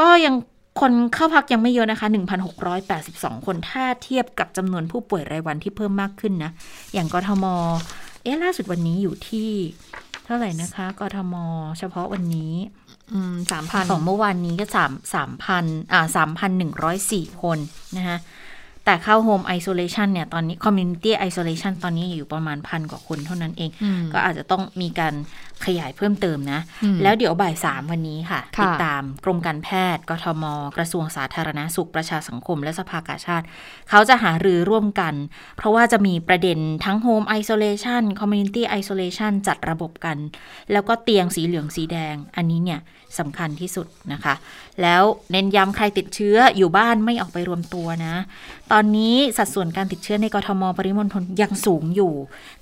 ก็ยังคนเข้าพักยังไม่เยอะนะคะ 1,682 คนถ้าเทียบกับจำนวนผู้ป่วยรายวันที่เพิ่มมากขึ้นนะ อย่างกทม เอ๊ะล่าสุดวันนี้อยู่ที่เท่าไหร่นะคะ กทม เฉพาะวันนี้อืมสามพันของเมื่อวานนี้ก็สามสามพันอ่าสามพันหนึ่งร้อยสี่คนนะคะแต่เข้า Home Isolation เนี่ย ตอนนี้ Community Isolation ตอนนี้อยู่ประมาณพันกว่าคนเท่านั้นเองอืมก็อาจจะต้องมีการ ขยายเพิ่มเติมนะอืมแล้วเดี๋ยวบ่ายสามวันนี้ค่ะค่ะ ติดตามกรมการแพทย์กทม กระทรวงสาธารณาสุขประชาสังคม และสภากาชาติ เขาจะหารือร่วมกัน เพราะว่าจะมีประเด็นทั้ง Home Isolation Community Isolation จัดระบบกัน แล้วก็เตียงสีเหลืองสีแดง อันนี้เนี่ยสำคัญที่สุดนะคะ แล้วเน้นย้ำใครติดเชื้ออยู่บ้านไม่ออกไปรวมตัวนะ ตอนนี้สัดส่วนการติดเชื้อในกทม ปริมณฑลยังสูงอยู่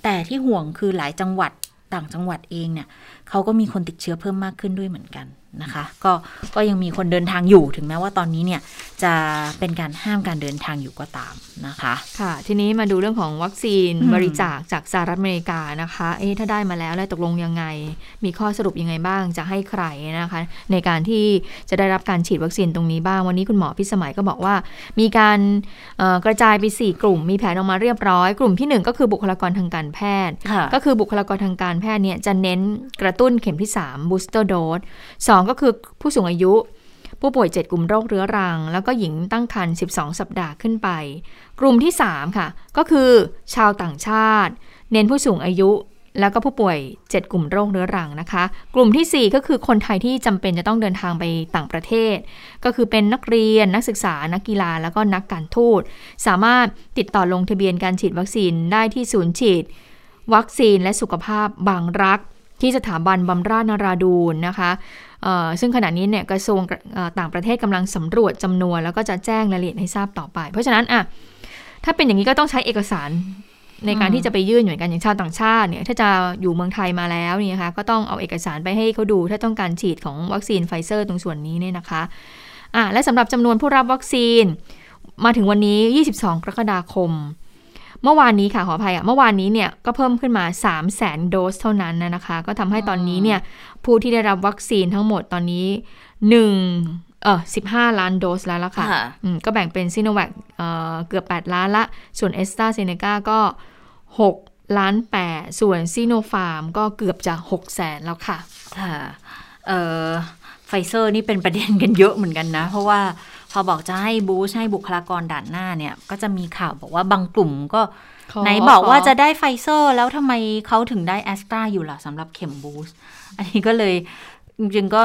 แต่ที่ห่วงคือหลายจังหวัด ต่างจังหวัดเองเนี่ยเขาก็มีคนติดเชื้อเพิ่มมากขึ้นด้วยเหมือนกัน นะคะ ก็ก็ยังมีคนเดินทางอยู่ถึงแม้ว่าตอนนี้เนี่ยจะเป็นการห้ามการเดินทางอยู่ก็ตามนะคะ ค่ะ ทีนี้มาดูเรื่องของวัคซีนอืมบริจาคจากสหรัฐอเมริกานะคะ เอ๊ะถ้าได้มาแล้วแล้วตกลงยังไง มีข้อสรุปยังไงบ้างจะให้ใครนะคะ ในการที่จะได้รับการฉีดวัคซีนตรงนี้บ้างวันนี้คุณหมอพิสมัยก็บอกว่า มีการเอ่อกระจายไป 4 กลุ่ม มีแผนออกมาเรียบร้อย กลุ่มทีหนึ่1 ก็คือบุคลากรทางการแพทย์ค่ะก็คือบุคลากรทางการแพทย์เนี่ยจะเน้นกระตุ้นเข็มที่3 booster dose 2 ก็คือผู้สูงอายุ ผู้ป่วย 7 กลุ่มโรคเรื้อรัง แล้วก็หญิงตั้งครรภ์12 สัปดาห์ขึ้นไป กลุ่มที่ 3 ค่ะ ก็คือชาวต่างชาติ เน้นผู้สูงอายุแล้วก็ผู้ป่วย 7 กลุ่มโรคเรื้อรังนะคะ กลุ่มทีสี่4 ก็คือคนไทยที่จำเป็นจะต้องเดินทางไปต่างประเทศ ก็คือเป็นนักเรียนนักศึกษา นักกีฬา แล้วก็นักการทูต สามารถติดต่อลงทะเบียนการฉีดวัคซีนได้ที่ศูนย์ฉีด วัคซีนและสุขภาพบางรัก ที่สถาบันบำราศนราดูนนะคะ ซึ่งขณะนี้เนี่ยกระทรวงต่างประเทศกำลังสำรวจจำนวน แล้วก็จะแจ้งรายละเอียดให้ทราบต่อไป เพราะฉะนั้นอะถ้าเป็นอย่างนี้ก็ต้องใช้เอกสารในการที่จะไปยื่นเหมือนกันอย่างชาวต่างชาติเนี่ยถ้าจะอยู่เมืองไทยมาแล้วนี่นะคะก็ต้องเอาเอกสารไปให้เขาดู ถ้าต้องการฉีดของวัคซีนไฟเซอร์ตรงส่วนนี้เนี่ยนะคะอะและสำหรับจำนวนผู้รับวัคซีน มาถึงวันนี้ 22 กรกฎาคม เมื่อวานนี้ค่ะขออภัยอะเมื่อวานนี้เนี่ยก็เพิ่มขึ้นมา 3 0 0แสนโดสเท่านั้นนะนะคะ ก็ทำให้ตอนนี้เนี่ยผู้ที่ได้รับวัคซีนทั้งหมดตอนนี้1เออ15 ล้านโดสแล้วละค่ะค่ะอืมก็แบ่งเป็นซีโนแวคเอ่อเกือบ 8 ล้านละ ส่วนเอสตราเซเนกาก็ 6 ล้าน 8 ส่วนซีโนฟาร์มก็เกือบจะ6แสนแล้วค่ะค่ะเอ่อไฟเซอร์นี่เป็นประเด็นกันเยอะเหมือนกันนะ เพราะว่า พอบอกจะให้ boost ให้บุคลากรด่านหน้าเนี่ย ก็จะมีข่าวบอกว่าบางกลุ่มก็ขอไหนบอกขอว่าจะได้ไฟเซอร์ แล้วทำไมเขาถึงได้แอสตราอยู่ล่ะสำหรับเข็ม boostอันนี้ก็เลยจริงๆก็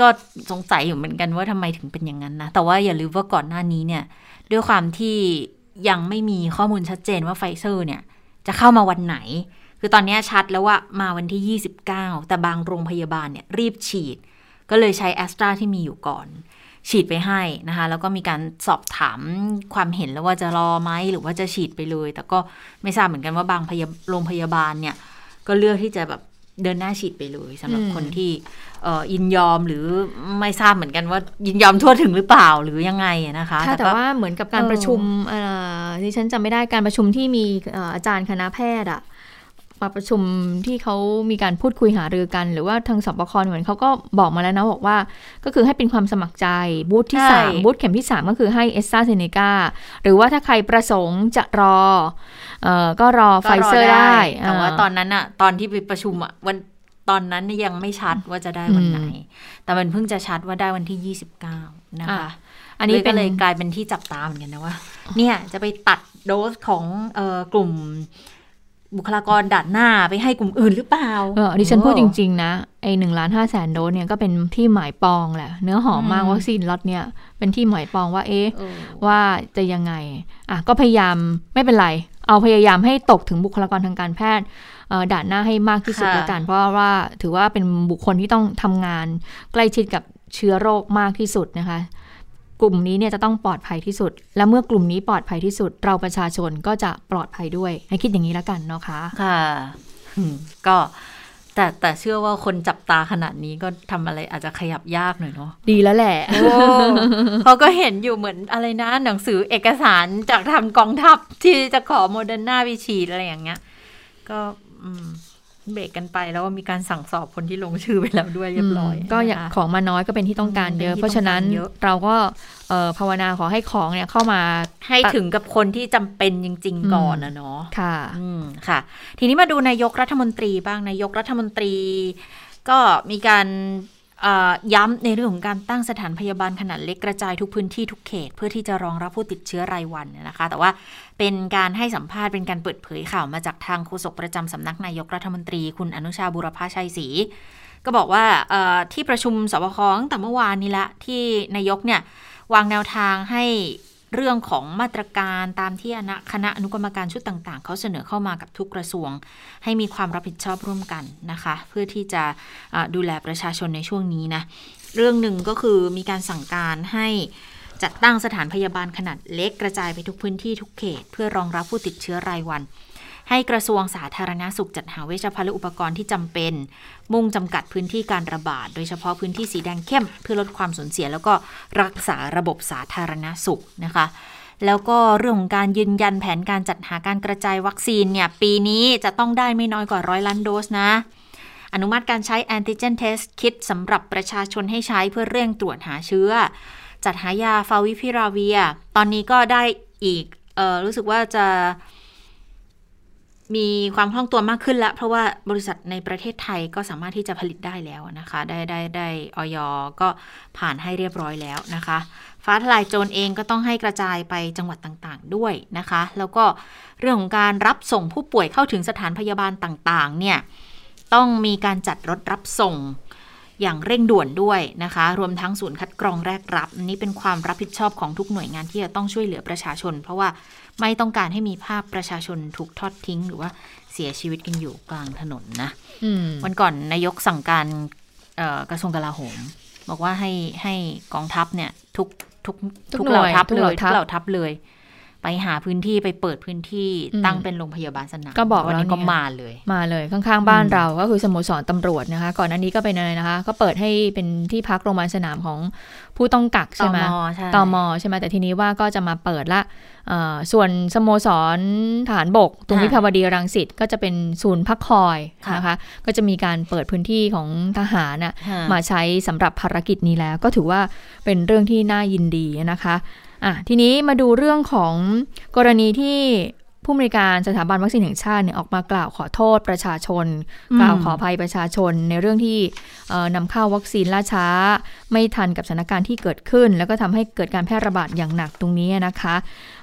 ก็สงสัยอยู่เหมือนกันว่าทำไมถึงเป็นอย่างนั้นนะ แต่ว่าอย่าลืมว่าก่อนหน้านี้เนี่ย ด้วยความที่ยังไม่มีข้อมูลชัดเจนว่าไฟเซอร์เนี่ย จะเข้ามาวันไหน คือตอนนี้ชัดแล้วว่ามาวันที่ 29 แต่บางโรงพยาบาลเนี่ยรีบฉีด ก็เลยใช้แอสตราที่มีอยู่ก่อน ฉีดไปให้นะคะ แล้วก็มีการสอบถามความเห็นแล้วว่าจะรอไหมหรือว่าจะฉีดไปเลย แต่ก็ไม่ทราบเหมือนกันว่าบางพยาโรงพยาบาลเนี่ย ก็เลือกที่จะแบบเดินหน้าฉีดไปเลยสำหรับอืมคนที่เอ่อยินยอมหรือไม่ทราบเหมือนกันว่ายินยอมทั่วถึงหรือเปล่าหรือยังไงอะนะคะค่ะแต่ก็ว่าเหมือนกับการเออประชุมเอ่อที่ฉันจำไม่ได้การประชุมที่มีเอ่ออาจารย์คณะแพทย์อะ มาประชุมที่เขามีการพูดคุยหารือกัน หรือว่าทางสบคเหมือนเขาก็บอกมาแล้วนะบอกว่า ก็คือให้เป็นความสมัครใจบูธที่ใช่3บูธเข็มที่3ก็คือให้เอสซาเซเนกาหรือว่าถ้าใครประสงค์จะรอเออก็รอไฟเซอร์ก็ได้ แต่ว่าตอนนั้นอะตอนที่ไปประชุมอะวันตอนนั้นยังไม่ชัดว่าจะได้วันไหน แต่มันเพิ่งจะชัดว่าได้วันที่ 29 นะคะอะอันนี้ก็เลยเป็นเลยกลายเป็นที่จับตาเหมือนกันนะว่า เนี่ยจะไปตัดโดสของเอ่อกลุ่ม บุคลากรด่านหน้าไปให้กลุ่มอื่นหรือเปล่าเออดิฉันพูดจริง ๆ นะ ไอหนึ่งล้านห้าแสนโดสเนี่ยก็เป็นที่หมายปองแหละ เนื้อหอมมากอืมวัคซีนล็อตเนี่ย เป็นที่หมายปองว่าเอ๊ะเออว่าจะยังไง อะ ก็พยายามไม่เป็นไร เอาพยายามให้ตกถึงบุคลากรทางการแพทย์เอ่อด่านหน้าให้มากที่สุดค่ะแล้วกัน เพราะว่าถือว่าเป็นบุคคลที่ต้องทำงานใกล้ชิดกับเชื้อโรคมากที่สุดนะคะ กลุ่มนี้เนี่ยจะต้องปลอดภัยที่สุด และเมื่อกลุ่มนี้ปลอดภัยที่สุด เราประชาชนก็จะปลอดภัยด้วย ให้คิดอย่างนี้แล้วกันเนาะคะค่ะอืมก็แต่แต่เชื่อว่าคนจับตาขนาดนี้ก็ทำอะไรอาจจะขยับยากหน่อยเนาะดีแล้วแหละเพราะก็เห็นอยู่เหมือนอะไรนะ หนังสือเอกสารจากทางกองทัพที่จะขอโมเดอร์นาไปฉีดอะไรอย่างเงี้ย ก็อืม เบรกกันไปแล้วก็มีการสั่งสอบคนที่ลงชื่อไปแล้วด้วยเรียบร้อย ก็อยากนะคะของมาน้อยก็เป็นที่ต้องการเยอะอืมเป็นที่เพราะฉะนั้นต้องการเยอะเราก็เอ่อภาวนาขอให้ของเนี่ยเข้ามาให้ถึงกับคนที่จำเป็นจริง ๆ ก่อนนะเนาะค่ะอืมค่ะ ทีนี้มาดูนายกรัฐมนตรีบ้างนายกรัฐมนตรี ก็มีการเอ่อ ย้ำในเรื่องของการตั้งสถานพยาบาลขนาดเล็กกระจายทุกพื้นที่ทุกเขต เพื่อที่จะรองรับผู้ติดเชื้อรายวันนะคะ แต่ว่าเป็นการให้สัมภาษณ์เป็นการเปิดเผยข่าวมาจากทางโฆษกประจำสำนักนายกรัฐมนตรี คุณอนุชาบุรพชัยศรีก็บอกว่าที่ประชุมสบคตั้งแต่เมื่อวานนี้ละที่นายกเนี่ยวางแนวทางให้ เรื่องของมาตรการตามที่คณะคณะอนุกรรมการชุดต่าง ๆ เขาเสนอเข้ามากับทุกกระทรวง ให้มีความรับผิดชอบร่วมกันนะคะ เพื่อที่จะะดูแลประชาชนในช่วงนี้นะ เรื่องหนึ่งก็คือมีการสั่งการให้จัดตั้งสถานพยาบาลขนาดเล็กกระจายไปทุกพื้นที่ทุกเขต เพื่อรองรับผู้ติดเชื้อรายวัน ให้กระทรวงสาธารณาสุขจัดหาเวชภัณฑ์และอุปกรณ์ที่จำเป็น มุ่งจำกัดพื้นที่การระบาด โดยเฉพาะพื้นที่สีแดงเข้ม เพื่อลดความสูญเสีย แล้วก็รักษาระบบสาธารณาสุขนะคะ แล้วก็เรื่องของการยืนยันแผนการจัดหาการกระจายวัคซีนเนี่ยปีนี้จะต้องได้ไม่น้อยกว่าร้อยล้านโดสนะอนุมัติการใช้แอนติเจนเทสคิดสำหรับประชาชนให้ใช้เพื่อเร่งตรวจหาเชื้อ จัดหายาฟาวิพิราเวีย ตอนนี้ก็ได้อีกออรู้สึกว่าจะ มีความคล่องตัวมากขึ้นแล้ว เพราะว่าบริษัทในประเทศไทยก็สามารถที่จะผลิตได้แล้วนะคะ ได้ได้ได้ออยก็ผ่านให้เรียบร้อยแล้วนะคะ ฟ้าทลายโจรเองก็ต้องให้กระจายไปจังหวัดต่างๆด้วยนะคะ แล้วก็เรื่องของการรับส่งผู้ป่วยเข้าถึงสถานพยาบาลต่างๆเนี่ยต้องมีการจัดรถรับส่งอย่างเร่งด่วนด้วยนะคะ รวมทั้งศูนย์คัดกรองแรกรับ อันนี้เป็นความรับผิดชอบของทุกหน่วยงานที่จะต้องช่วยเหลือประชาชน เพราะว่า ไม่ต้องการให้มีภาพประชาชนถูกทอดทิ้ง หรือว่าเสียชีวิตกันอยู่กลางถนนนะอืมวันก่อนนายกสั่งการเอ่อกระทรวงกลาโหม บอกว่าให้ให้กองทัพเนี่ย ทุกทุกทุกเหล่าหน่วยทัพทุกเลเหล่ายทัพทุกเหล่าทัพเลย ไปหาพื้นที่ไปเปิดพื้นที่อืมตั้งเป็นโรงพยาบาลสนามก็บอกวันนี้แล้วก็เนี่ยมาเลย มาเลยข้างๆบ้านอืมเรา ก็คือสโมสรตำรวจนะคะ ก่อนหน้านี้ก็เป็นอะไรนะคะ ก็เปิดให้เป็นที่พักโรงพยาบาลสนามของผู้ต้องกักใช่ไหมตมใช่ตมใช่ไหมแต่ทีนี้ว่าก็จะมาเปิดละเอ่อส่วนสโมสรฐานบก ตรงค่ะวิภาวดีรังสิตก็จะเป็นศูนย์พักคอยค่ะนะคะ ก็จะมีการเปิดพื้นที่ของทหารน่ะค่ะมาใช้สำหรับภารกิจนี้แล้ว ก็ถือว่าเป็นเรื่องที่น่ายินดีนะคะ อะทีนี้มาดูเรื่องของกรณีที่ผู้อำนวยการสถาบันวัคซีนแห่งชาติเนี่ยออกมากล่าวขอโทษประชาชนอืมกล่าวขออภัยประชาชนในเรื่องที่เอ่อนำเข้าวัคซีนล่าช้า ไม่ทันกับสถานการณ์ที่เกิดขึ้น แล้วก็ทำให้เกิดการแพร่ระบาดอย่างหนักตรงนี้นะคะ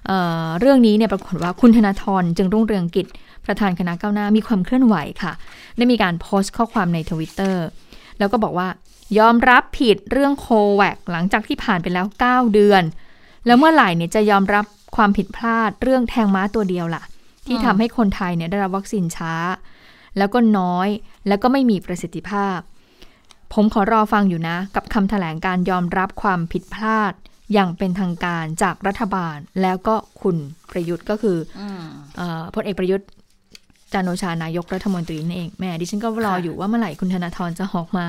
เอ่อเรื่องนี้เนี่ยปรากฏว่าคุณธนาธรจึงรุ่งเรืองกิจประธานคณะก้าวหน้ามีความเคลื่อนไหวค่ะ ได้มีการโพสต์ข้อความในทวิตเตอร์แล้วก็บอกว่ายอมรับผิดเรื่องโควกหลังจากที่ผ่านไปแล้ว 9 เดือน แล้วเมื่อไหร่เนี่ยจะยอมรับความผิดพลาดเรื่องแทงม้าตัวเดียวล่ะ ที่อืมทำให้คนไทยเนี่ยได้รับวัคซีนช้า แล้วก็น้อยแล้วก็ไม่มีประสิทธิภาพ ผมขอรอฟังอยู่นะ กับคำแถลงการยอมรับความผิดพลาดอย่างเป็นทางการจากรัฐบาลแล้วก็คุณประยุทธ์ก็คืออืมเออพลเอกประยุทธ์ จันทร์โอชานายกรัฐมนตรีนั่นเองแหม่ดิฉันก็รอค่ะอยู่ว่าเมื่อไหร่คุณธนาธรจะออกมา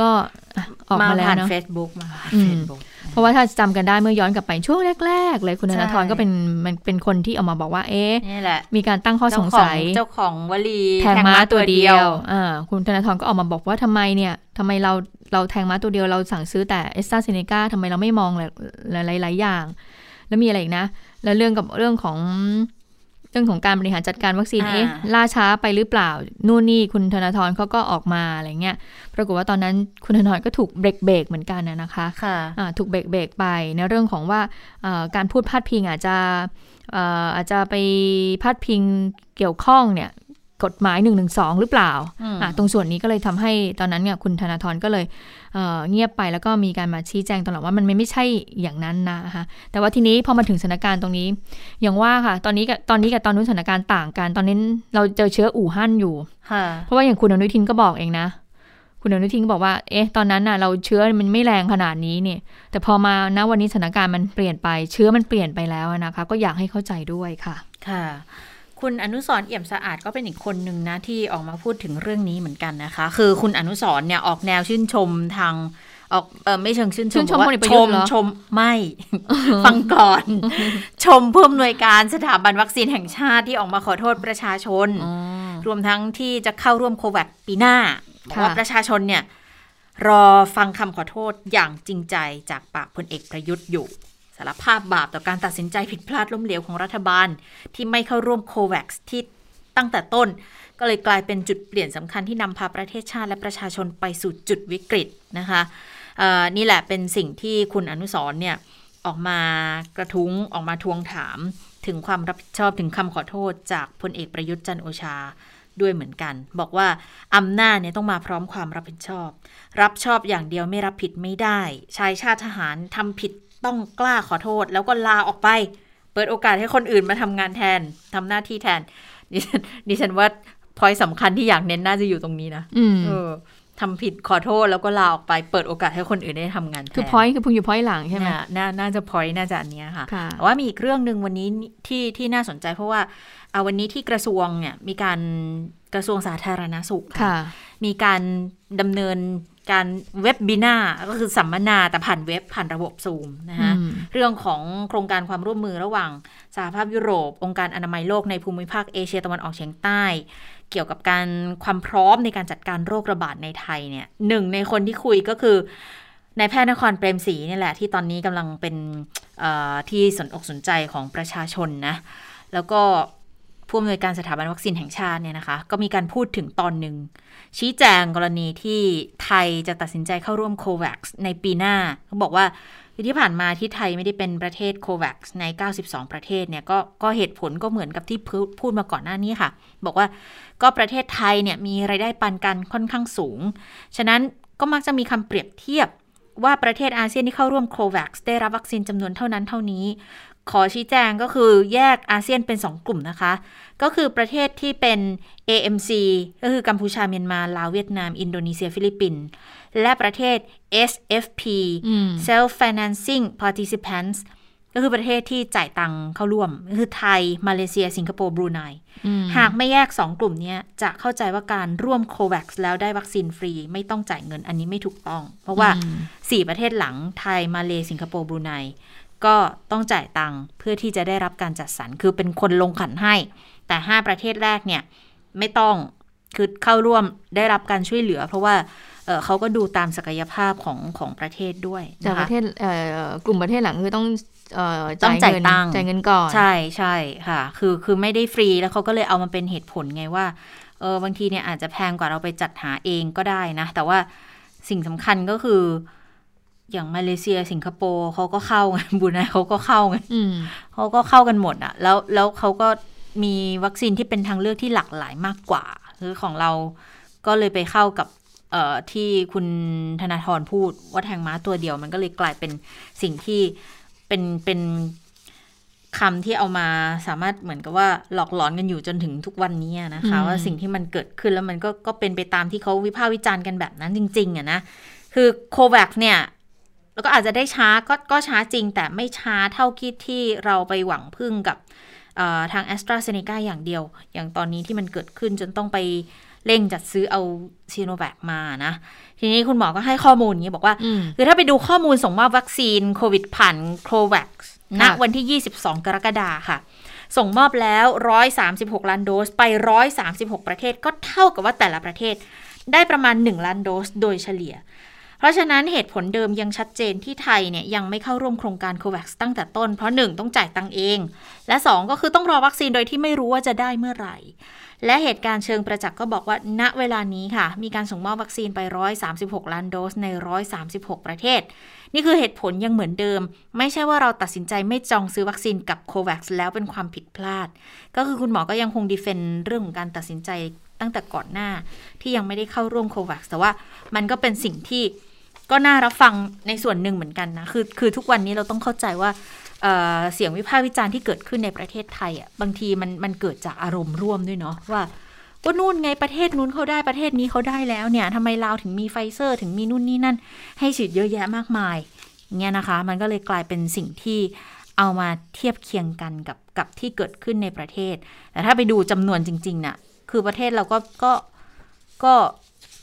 ก็อะออกมาแล้วผ่านเนาะเฟซบุ๊กมาผ่านอืมเฟซบุ๊กเพราะว่าถ้าจำกันได้เมื่อย้อนกลับไปช่วงแรก ๆ เลยคุณธนาธรใช่ก็เป็นมันเป็นคนที่ออกมาบอกว่าเอ๊ะนี่แหละมีการตั้งข้อสงสัยเจ้าของวลีแทงม้าตัวเดียวอ่าคุณธนาธรก็ออกมาบอกว่าทำไมเนี่ยทำไมเราเราแทงม้าตัวเดียวเราสั่งซื้อแต่เอสตราเซเนกาทำไมเราไม่มองหลายหลายๆอย่าง แล้วมีอะไรอีกนะ แล้วเรื่องกับเรื่องของ เรื่องของการบริหารจัดการวัคซีนอ่าเอ๊ะล่าช้าไปหรือเปล่า นู่นนี่คุณธนาธรเขาก็ออกมาอะไรเงี้ยปรากฏว่าตอนนั้นคุณธนาธรก็ถูกเบรกเบรกเหมือนกันนะนะคะค่ะอ่าถูกเบรกเบรกไปในเรื่องของว่าเอ่อการพูดพาดพิงอาจจะเอ่ออาจจะไปพาดพิงเกี่ยวข้องเนี่ย กฎหมาย1นึหรือเปล่าอืมอะตรงส่วนนี้ก็เลยทำให้ตอนนั้นเนี่ยคุณธนาธรก็เลยเอ่อเงียบไปแล้วก็มีการมาชี้แจงตลอดว่ามันไม่ไม่ใช่อย่างนั้นนะคะแต่ว่าทีนี้พอมาถึงสถานการณ์ตรงนี้ อย่างว่าค่ะ ตอนนี้กับตอนนี้กับตอนนู้นสถานการณ์ต่างกัน ตอนนี้เราเจอเชื้ออู่ฮั่นอยู่ค่ะเพราะว่าอย่างคุณอนุทินก็บอกเองนะ คุณอนุทินก็บอกว่า เอ๊ะ ตอนนั้นน่ะเราเชื้อมันไม่แรงขนาดนี้เนี่ย แต่พอมาณวันนี้สถานการณ์มันเปลี่ยนไป เชื้อมันเปลี่ยนไปแล้วนะคะ ก็อยากให้เข้าใจด้วยค่ะ ค่ะ คุณอนุสรณ์เอี่ยมสะอาดก็เป็นอีกคนหนึ่งนะที่ออกมาพูดถึงเรื่องนี้เหมือนกันนะคะ คือคุณอนุสรณ์เนี่ยออกแนวชื่นชมทางออกเออไม่เชิงชื่นชชื่มนชมบอกพลว่าเอกประชยุทมธ์เหรอชมไม่ฟังก่อน ชมผู้อำนวยการสถาบันวัคซีนแห่งชาติที่ออกมาขอโทษประชาชน รวมทั้งที่จะเข้าร่วมโควัคปีหน้าบอกว่าค่ะประชาชนเนี่ยรอฟังคำขอโทษอย่างจริงใจจากปากพลเอกประยุทธ์อยู่ สารภาพบาปต่อการตัดสินใจผิดพลาดล้มเหลวของรัฐบาล ที่ไม่เข้าร่วมโควัคที่ตั้งแต่ต้น ก็เลยกลายเป็นจุดเปลี่ยนสำคัญที่นำพาประเทศชาติและประชาชนไปสู่จุดวิกฤตนะคะนี่แหละเป็นสิ่งที่คุณอนุสรเนี่ยออกมากระทุ้งออกมาทวงถามถึงความรับผิดชอบถึงคำขอโทษจากพลเอกประยุทธ์จันโอชาด้วยเหมือนกัน บอกว่าอำนาจเนี่ยต้องมาพร้อมความรับผิดชอบ รับชอบอย่างเดียวไม่รับผิดไม่ได้ ชายชาติทหารทำผิด ต้องกล้าขอโทษแล้วก็ลาออกไป เปิดโอกาสให้คนอื่นมาทำงานแทนทำหน้าที่แทนดิฉันดิฉันว่าพอยสำคัญที่อยากเน้นน่าจะอยู่ตรงนี้นะอืมเออทำผิดขอโทษแล้วก็ลาออกไปเปิดโอกาสให้คนอื่นได้ทำงานแทนคือพอยคือพึงอยู่พอยหลังใช่ไหมน่าน่าน่าจะพอยน่าจะอันเนี้ยค่ะค่ะแต่ว่ามีอีกเรื่องหนึ่งวันนี้ที่ที่น่าสนใจเพราะว่าเอาวันนี้ที่กระทรวงเนี่ยมีการ กระทรวงสาธารณสุขค่ะ มีการดำเนินการเว็บบินาก็คือสัมมนาแต่ผ่านเว็บผ่านระบบซูมนะคะอืมเรื่องของโครงการความร่วมมือระหว่างสหภาพยุโรป องค์การอนามัยโลกในภูมิภาคเอเชียตะวันออกเฉียงใต้ เกี่ยวกับการความพร้อมในการจัดการโรคระบาดในไทยเนี่ยหนึ่งในคนที่คุยก็คือนายแพทย์นครเปรมศรีนี่แหละที่ตอนนี้กำลังเป็นเอ่อที่สนอกสนใจของประชาชนนะแล้วก็ ผู้อำนวยการสถาบันวัคซีนแห่งชาติเนี่ยนะคะ ก็มีการพูดถึงตอนหนึ่ง ชี้แจงกรณีที่ไทยจะตัดสินใจเข้าร่วมโควัคในปีหน้าเขาบอกว่าที่ผ่านมาที่ไทยไม่ได้เป็นประเทศโควัคใน 92 ประเทศเนี่ยก็ก็เหตุผลก็เหมือนกับที่พูดมาก่อนหน้านี้ค่ะ บอกว่าก็ประเทศไทยเนี่ยมีรายได้ปานกันค่อนข้างสูง ฉะนั้นก็มักจะมีคำเปรียบเทียบว่าประเทศอาเซียนที่เข้าร่วมโควัคได้รับวัคซีนจำนวนเท่านั้นเท่านี้ ขอชี้แจงก็คือแยกอาเซียนเป็น 2 กลุ่มนะคะ ก็คือประเทศที่เป็น AMC ก็คือกัมพูชาเมียนมา ลาวเวียดนาม อินโดนีเซีย ฟิลิปปินส์และประเทศ SFP อืม Self Financing Participants ก็คือประเทศที่จ่ายตังค์เข้าร่วมก็คือไทย มาเลเซีย สิงคโปร์ บรูไนอืมหากไม่แยก 2 กลุ่มเนี้ยจะเข้าใจว่าการร่วม COVAX แล้วได้วัคซีนฟรี ไม่ต้องจ่ายเงินอันนี้ไม่ถูกต้อง เพราะว่าอืม4ประเทศหลังไทย มาเลสิงคโปร์ บรูไน ก็ต้องจ่ายตังค์เพื่อที่จะได้รับการจัดสรรคือเป็นคนลงขันให้ แต่ 5 ประเทศแรกเนี่ยไม่ต้องคือเข้าร่วมได้รับการช่วยเหลือ เพราะว่าเอ่อเขาก็ดูตามศักยภาพของของประเทศด้วยจากนะปคะระเทศเอ่อกลุ่มประเทศหลังคือต้องเอ่อต้องจ่ายเงินตังค์จ่ายเงินก่อน ใช่ใช่ค่ะ คือคือไม่ได้ฟรีแล้วเขาก็เลยเอามาเป็นเหตุผลไงว่าเออบางทีเนี่ยอาจจะแพงกว่าเราไปจัดหาเองก็ได้นะ แต่ว่าสิ่งสำคัญก็คือ อย่างมาเลเซียสิงคโปร์เขาก็เข้าไงบรูไนเขาก็เข้าไงอืมเขาก็เข้ากันหมดอะแล้วแล้วเขาก็มีวัคซีนที่เป็นทางเลือกที่หลากหลายมากกว่า คือของเราก็เลยไปเข้ากับเอ่อที่คุณธนาธรพูดว่าแทงม้าตัวเดียว มันก็เลยกลายเป็นสิ่งที่เป็นเป็นคำที่เอามาสามารถเหมือนกับว่าหลอกหลอนกันอยู่จนถึงทุกวันนี้อะนะคะอืมว่าสิ่งที่มันเกิดขึ้นแล้วมันก็ก็เป็นไปตามที่เขาวิพากษ์วิจารณ์กันแบบนั้นจริง ๆอะนะคือโควัคเนี่ย แล้วก็อาจจะได้ช้าก็ก็ช้าจริง แต่ไม่ช้าเท่าที่ที่เราไปหวังพึ่งกับเอ่อทาง a s t r a z เซ e c a อย่างเดียว อย่างตอนนี้ที่มันเกิดขึ้นจนต้องไปเร่งจัดซื้อเอาซีโนแวคมานะ ทีนี้คุณหมอก็ให้ข้อมูลอย่างนี้บอกว่าอืมคือถ้าไปดูข้อมูลส่งมอบวัคซีนโควิดผ่านโควัคณค่ะวันที่ 22 กรกฎาค่ะ ส่งมอบแล้ว 136 ล้านโดส ไป 136 ประเทศก็เท่ากับว่าแต่ละประเทศได้ประมาณ 1 ล้านโดส โดยเฉลี่ย เพราะฉะนั้นเหตุผลเดิมยังชัดเจนที่ไทยเนี่ยยังไม่เข้าร่วมโครงการโควัคตั้งแต่ต้น เพราะ 1 ต้องจ่ายตังเอง และ 2 ก็คือต้องรอวัคซีนโดยที่ไม่รู้ว่าจะได้เมื่อไหร่ และเหตุการณ์เชิงประจักษ์ก็บอกว่าณเวลานี้ค่ะ มีการส่งมอบวัคซีนไป 136 ล้านโดสใน 136 ประเทศ นี่คือเหตุผลยังเหมือนเดิม ไม่ใช่ว่าเราตัดสินใจไม่จองซื้อวัคซีนกับโควัคแล้วเป็นความผิดพลาด ก็คือคุณหมอก็ยังคง defend เรื่องของการตัดสินใจตั้งแต่ก่อนหน้าที่ยังไม่ได้เข้าร่วม COVAX แต่ว่ามันก็เป็นสิ่งที่ ก็น่ารับฟังในส่วนหนึ่งเหมือนกันนะ คือคือทุกวันนี้เราต้องเข้าใจว่าเสียงวิพากษ์วิจารณ์ที่เกิดขึ้นในประเทศไทยอะบางทีมันมันเกิดจากอารมณ์ร่วมด้วยเนาะว่าก็นู่นไงประเทศนู้นเขาได้ประเทศนี้เขาได้แล้วเนี่ยทำไมเราถึงมีไฟเซอร์ ถึงมีนู่นนี่นั่น ให้ฉีดเยอะแยะมากมายเงี้ยนะคะ มันก็เลยกลายเป็นสิ่งที่เอามาเทียบเคียงกันกับกับที่เกิดขึ้นในประเทศ แต่ถ้าไปดูจำนวนจริงๆน่ะคือประเทศเราก็ก็ก็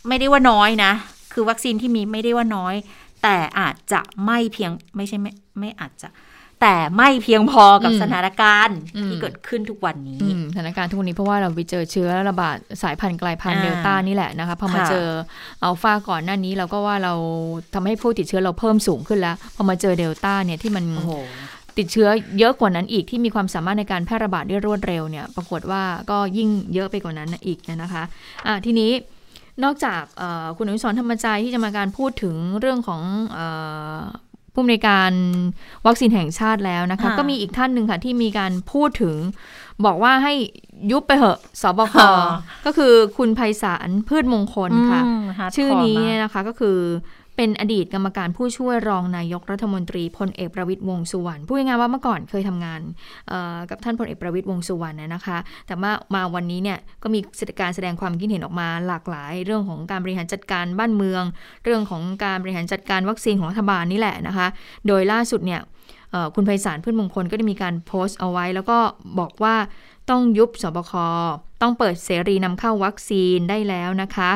ไม่ได้ว่าน้อยนะ คือวัคซีนที่มีไม่ได้ว่าน้อย แต่อาจจะไม่เพียงไม่ใช่ไม่ไม่อาจจะ แต่ไม่เพียงพอกับอืมสถานการณ์อืมที่เกิดขึ้นทุกวันนี้อืมสถานการณ์ทุกวันนี้เพราะว่าเราไปเจอเชื้อระบาดสายพันธุ์กลายพันธุ์อ่าเดลต้านี่แหละนะคะพอมาค่ะเจออัลฟาก่อนหน้านี้เราก็ว่าเราทำให้ผู้ติดเชื้อเราเพิ่มสูงขึ้นแล้วพอมาเจอเดลต้าเนี่ยที่มันโอ้โหติดเชื้อเยอะกว่านั้นอีกที่มีความสามารถในการแพร่ระบาดได้รวดเร็วเนี่ย ปรากฏว่าก็ยิ่งเยอะไปกว่านั้นอีกนะคะอะทีนี้ นอกจากเอ่อคุณอนุสรณ์ธรรมใจที่จะมาการพูดถึงเรื่องของเอ่อผู้อำนวยการวัคซีนแห่งชาติแล้วนะคะค่ะก็มีอีกท่านหนึ่งค่ะที่มีการพูดถึง บอกว่าให้ยุบไปเหอะสบคค่ะก็คือคุณไพศาลพืชมงคลค่ะอืม hardcore ชื่อนี้มากเนี่ยนะคะก็คือ เป็นอดีตกรรมการผู้ช่วยรองนายกรัฐมนตรีพลเอกประวิตยวงสุวรรณพูดง่ายๆว่าเมื่อก่อนเคยทำงานกับท่านพลเอกประวิตยวงสุวรรณนะนะคะ แต่มามาวันนี้เนี่ยก็มีการแสดงความคิดเห็นออกมาหลากหลาย เรื่องของการบริหารจัดการบ้านเมือง เรื่องของการบริหารจัดการวัคซีนของรัฐบาลนี่แหละนะคะ โดยล่าสุดเนี่ย คุณไพศาลพืชมงคลก็ได้มีการโพสต์เอาไว้ แล้วก็บอกว่าต้องยุบสบค ต้องเปิดเสรีนำเข้าวัคซีนได้แล้วนะคะ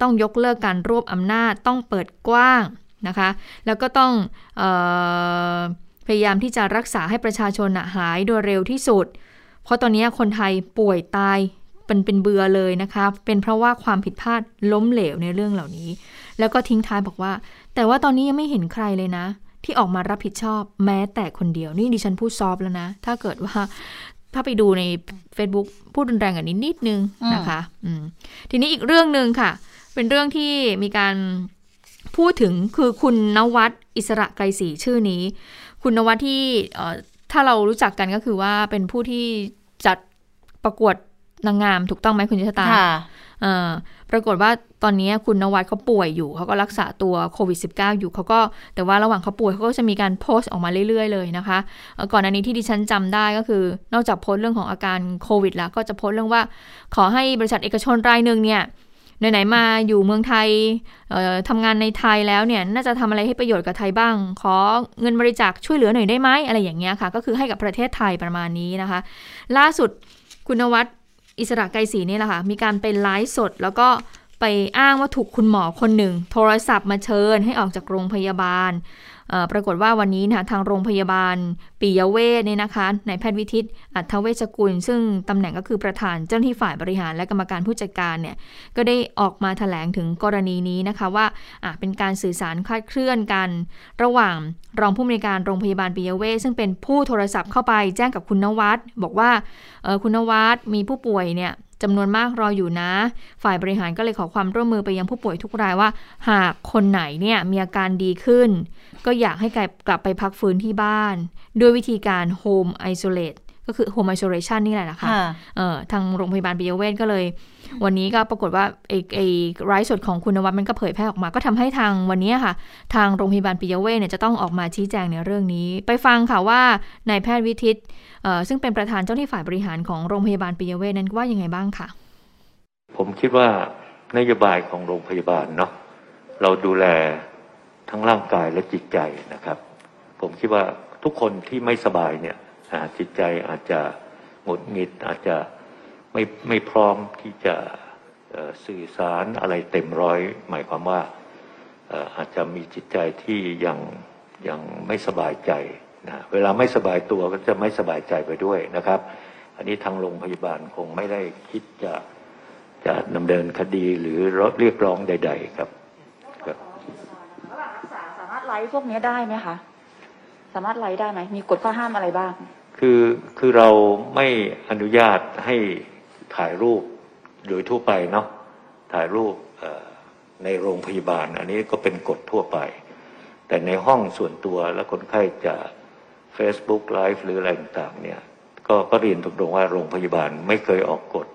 ต้องยกเลิกการรวบอำนาจ ต้องเปิดกว้างนะคะ แล้วก็ต้องออพยายามที่จะรักษาให้ประชาชนหายโดยเร็วที่สุด เพราะตอนนี้คนไทยป่วยตายเป็นเป็นเบือเลยนะคะ เป็นเพราะว่าความผิดพลาดล้มเหลวในเรื่องเหล่านี้ แล้วก็ทิ้งท้ายบอกว่า แต่ว่าตอนนี้ยังไม่เห็นใครเลยนะ ที่ออกมารับผิดชอบแม้แต่คนเดียว นี่ดิฉันพูดซอฟต์แล้วนะ ถ้าเกิดว่าถ้าไปดูใน Facebook พูดรุนแรงกว่านี้นิดนึงนะคะอืมทีนี้อีกเรื่องหนึ่งค่ะ เป็นเรื่องที่มีการพูดถึงคือคุณนวัดอิสระไกรศรีชื่อนี้ คุณนวัดที่เอ่อถ้าเรารู้จักกันก็คือว่าเป็นผู้ที่จัดประกวดนางงามถูกต้องไหมคุณชะตาค่ะเอ่อ ปรากฏว่าตอนนี้คุณนวัดเขาป่วยอยู่ เขาก็รักษาตัวโควิด -19 อยู่เขาก็แต่ว่าระหว่างเขาป่วยเขาก็จะมีการโพสต์ออกมาเรื่อยๆ เลยนะคะ ก่อนอันนี้ที่ดิฉันจำได้ก็คือ นอกจากโพสต์เรื่องของอาการโควิด แล้วก็จะโพสต์เรื่องว่า ขอให้บริษัทเอกชนรายหนึ่งเนี่ยไหนๆมาอยู่เมืองไทยเอ่อทำงานในไทยแล้วเนี่ยน่าจะทำอะไรให้ประโยชน์กับไทยบ้าง ขอเงินบริจาคช่วยเหลือหน่อยได้ไหมอะไรอย่างเงี้ยค่ะ ก็คือให้กับประเทศไทยประมาณนี้นะคะ ล่าสุดคุณนวัด อิสระไกรศรีนี่แหละค่ะ มีการไปไลฟ์สด แล้วก็ไปอ้างว่าถูกคุณหมอคนหนึ่ง โทรศัพท์มาเชิญให้ออกจากโรงพยาบาล ปรากฏว่าวันนี้นะทางโรงพยาบาลปิยเวชเนี่ยนะคะนายแพทย์วิทิตอัทเวชกุล ซึ่งตำแหน่งก็คือประธานเจ้าหน้าที่ฝ่ายบริหารและกรรมการผู้จัดการเนี่ยก็ได้ออกมาแถลงถึงกรณีนี้นะคะว่าเป็นการสื่อสารคลาดเคลื่อนกัน ระหว่างรองผู้อำนวยการโรงพยาบาลปิยเวชซึ่งเป็นผู้โทรศัพท์เข้าไปแจ้งกับคุณนวัดบอกว่าคุณนวัดมีผู้ป่วยเนี่ย จำนวนมากรออยู่นะ ฝ่ายบริหารก็เลยขอความร่วมมือไปยังผู้ป่วยทุกรายว่า หากคนไหนเนี่ยมีอาการดีขึ้น ก็อยากให้กลับไปพักฟื้นที่บ้าน ด้วยวิธีการโฮมไอโซเลต ก็คือ home isolation นี่แหละนะคะค่ะเอ่อทางโรงพยาบาลปิยเวชก็เลย วันนี้ก็ปรากฏว่าไอ้ไอ้ไลฟ์สดของคุณนวัดมันก็เผยแพร่ออกมา ก็ทำให้ทางวันนี้ค่ะ ทางโรงพยาบาลปิยเวชเนี่ยจะต้องออกมาชี้แจงในเรื่องนี้ ไปฟังค่ะว่านายแพทย์วิทิตเอ่อซึ่งเป็นประธานเจ้าหน้าที่ฝ่ายบริหารของโรงพยาบาลปิยเวชนั้นว่ายังไงบ้างค่ะ ผมคิดว่านโยบายของโรงพยาบาลเนาะเราดูแลทั้งร่างกายและจิตใจนะครับ ผมคิดว่าทุกคนที่ไม่สบายเนี่ยอ่า จิตใจอาจจะหงุดหงิดอาจจะไม่ไม่พร้อมที่จะสื่อสารอะไรเต็มร้อย หมายความว่าอาจจะมีจิตใจที่ยังยังไม่สบายใจนะเวลาไม่สบายตัวก็จะไม่สบายใจไปด้วยนะครับ อันนี้ทางโรงพยาบาลคงไม่ได้คิดจะจะดำเนินคดีหรือเรียกร้องใด ๆ ครับครับสามารถไลฟ์พวกนี้ได้ไหมคะ สามารถไลฟ์ได้ไหมมีกฎข้อห้ามอะไรบ้าง คือคือเราไม่อนุญาตให้ถ่ายรูปโดยทั่วไปเนาะถ่ายรูปในโรงพยาบาล อันนี้ก็เป็นกฎทั่วไป แต่ในห้องส่วนตัวแล้วคนไข้จะ Facebook Live หรืออะไรต่างๆเนี่ยก็ก็เรียนตรงๆว่าโรงพยาบาลไม่เคยออกกฎ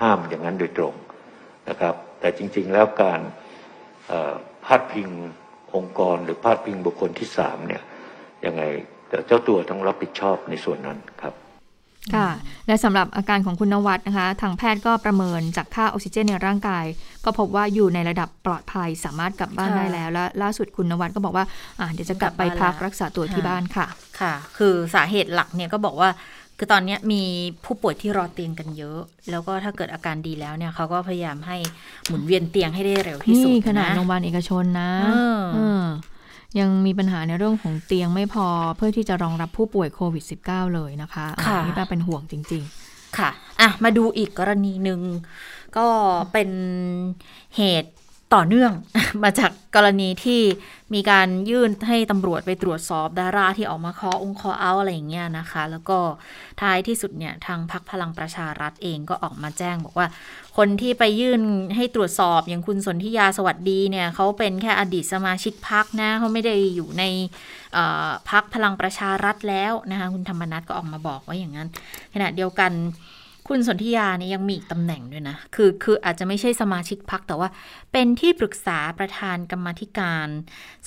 ห้ามอย่างนั้นโดยตรงนะครับ แต่จริง ๆ แล้วการพาดพิงองค์กรหรือพาดพิงบุคคลที่สามเนี่ยยังไง เจ้าตัวต้องรับผิดชอบในส่วนนั้นครับค่ะและสำหรับอาการของคุณนวัดนะคะ ทางแพทย์ก็ประเมินจากค่าออกซิเจนในร่างกาย ก็พบว่าอยู่ในระดับปลอดภัยสามารถกลับบ้านได้แล้วและล่าสุดคุณนวัดก็บอกว่าอ่าเดี๋ยวจะกลับไปพักรักษาตัวที่บ้านค่ะค่ะ คือสาเหตุหลักเนี่ยก็บอกว่า คือตอนนี้มีผู้ป่วยที่รอเตียงกันเยอะ แล้วก็ถ้าเกิดอาการดีแล้วเนี่ยเขาก็พยายามให้หมุนเวียนเตียงให้ได้เร็วที่สุดนี่ขนาดโรงพยาบาลเอกชนนะ ยังมีปัญหาในเรื่องของเตียงไม่พอเพื่อที่จะรองรับผู้ป่วยโควิด -19 เลยนะคะค่ะนี่ป้าเป็นห่วงจริง ๆ ค่ะอะ มาดูอีกกรณีหนึ่ง ก็เป็นเหตุ ต่อเนื่องมาจากกรณีที่มีการยื่นให้ตำรวจไปตรวจสอบดาราที่ออกมาคอองคอเอาอะไรอย่างเงี้ยนะคะ แล้วก็ท้ายที่สุดเนี่ยทางพักพลังประชารัฐเองก็ออกมาแจ้งบอกว่า คนที่ไปยื่นให้ตรวจสอบอย่างคุณสนธิยาสวัสดีเนี่ยเขาเป็นแค่อดีตสมาชิกพักนะเขาไม่ได้อยู่ในพักพลังประชารัฐแล้วนะคะคุณธรรมนัฐก็ออกมาบอกว่าอย่างนั้น ขณะเดียวกัน คุณสนธิยาเนี่ยยังมีอีกตำแหน่งด้วยนะ คือคืออาจจะไม่ใช่สมาชิกพักแต่ว่า เป็นที่ปรึกษาประธานกรรมธิการ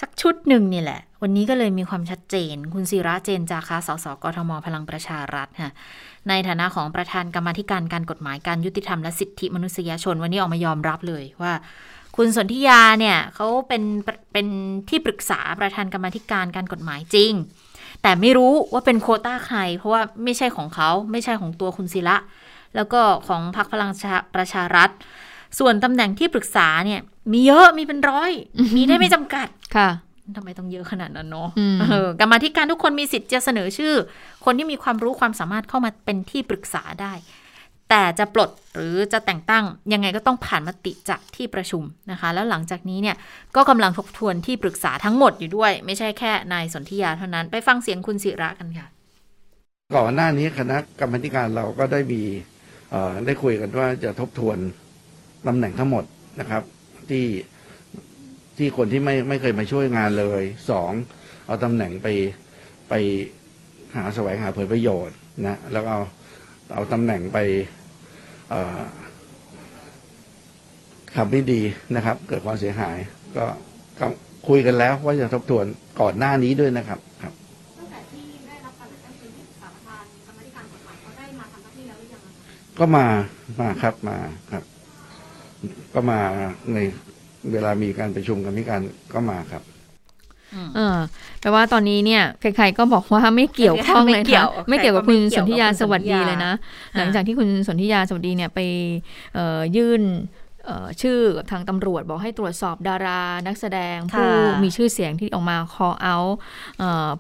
สักชุดหนึ่งนี่แหละ วันนี้ก็เลยมีความชัดเจน คุณศิระเจนจาคะสสกทมพลังประชารัฐค่ะในฐานะของประธานกรรมธิการการกฎหมายการยุติธรรมและสิทธิมนุษยชน วันนี้ออกมายอมรับเลยว่าคุณสนธิยาเนี่ยเขาเป็นเป็นที่ปรึกษาประธานกรรมธิการการกฎหมายจริง แต่ไม่รู้ว่าเป็นโคต้าใคร เพราะว่าไม่ใช่ของเขาไม่ใช่ของตัวคุณศิระ แล้วก็ของพรรคพลังประชารัฐ ส่วนตำแหน่งที่ปรึกษาเนี่ย มีเยอะมีเป็นร้อย มีได้ไม่จำกัดค่ะทำไมต้องเยอะขนาดนั้นเนาะกรรมธิการทุกคนมีสิทธิ์จะเสนอชื่อ คนที่มีความรู้ความสามารถเข้ามาเป็นที่ปรึกษาได้ แต่จะปลดหรือจะแต่งตั้งยังไงก็ต้องผ่านมติจากที่ประชุมนะคะ แล้วหลังจากนี้เนี่ยก็กำลังทบทวนที่ปรึกษาทั้งหมดอยู่ด้วย ไม่ใช่แค่นายสนธิยาเท่านั้นไปฟังเสียงคุณศิระกันค่ะ ก่อนหน้านี้คณะกรรมการเราก็ได้มี ได้คุยกันว่าจะทบทวนตำแหน่งทั้งหมดนะครับ ที่ที่คนที่ไม่ไม่เคยมาช่วยงานเลยสองเอาตำแหน่งไปไปหาแสวงหาผลประโยชน์นะแล้วเอาเอาตำแหน่งไปทำไม่ดีนะครับ เกิดความเสียหาย ก็คุยกันแล้วว่าจะทบทวนก่อนหน้านี้ด้วยนะครับครับ ก็มามาครับมาครับ ก็มาในเวลามีการประชุมกันมีการก็มาครับเออแปลว่าตอนนี้เนี่ยใครๆก็บอกว่าไม่เกี่ยวข้องเลยนะไม่เกี่ยวกับคุณสนธิยาสวัสดีเลยนะ หลังจากที่คุณสนธิยาสวัสดีเนี่ยไปยื่นชื่อทางตำรวจบอกให้ตรวจสอบดารานักแสดง ผู้มีชื่อเสียงที่ออกมาคอเอา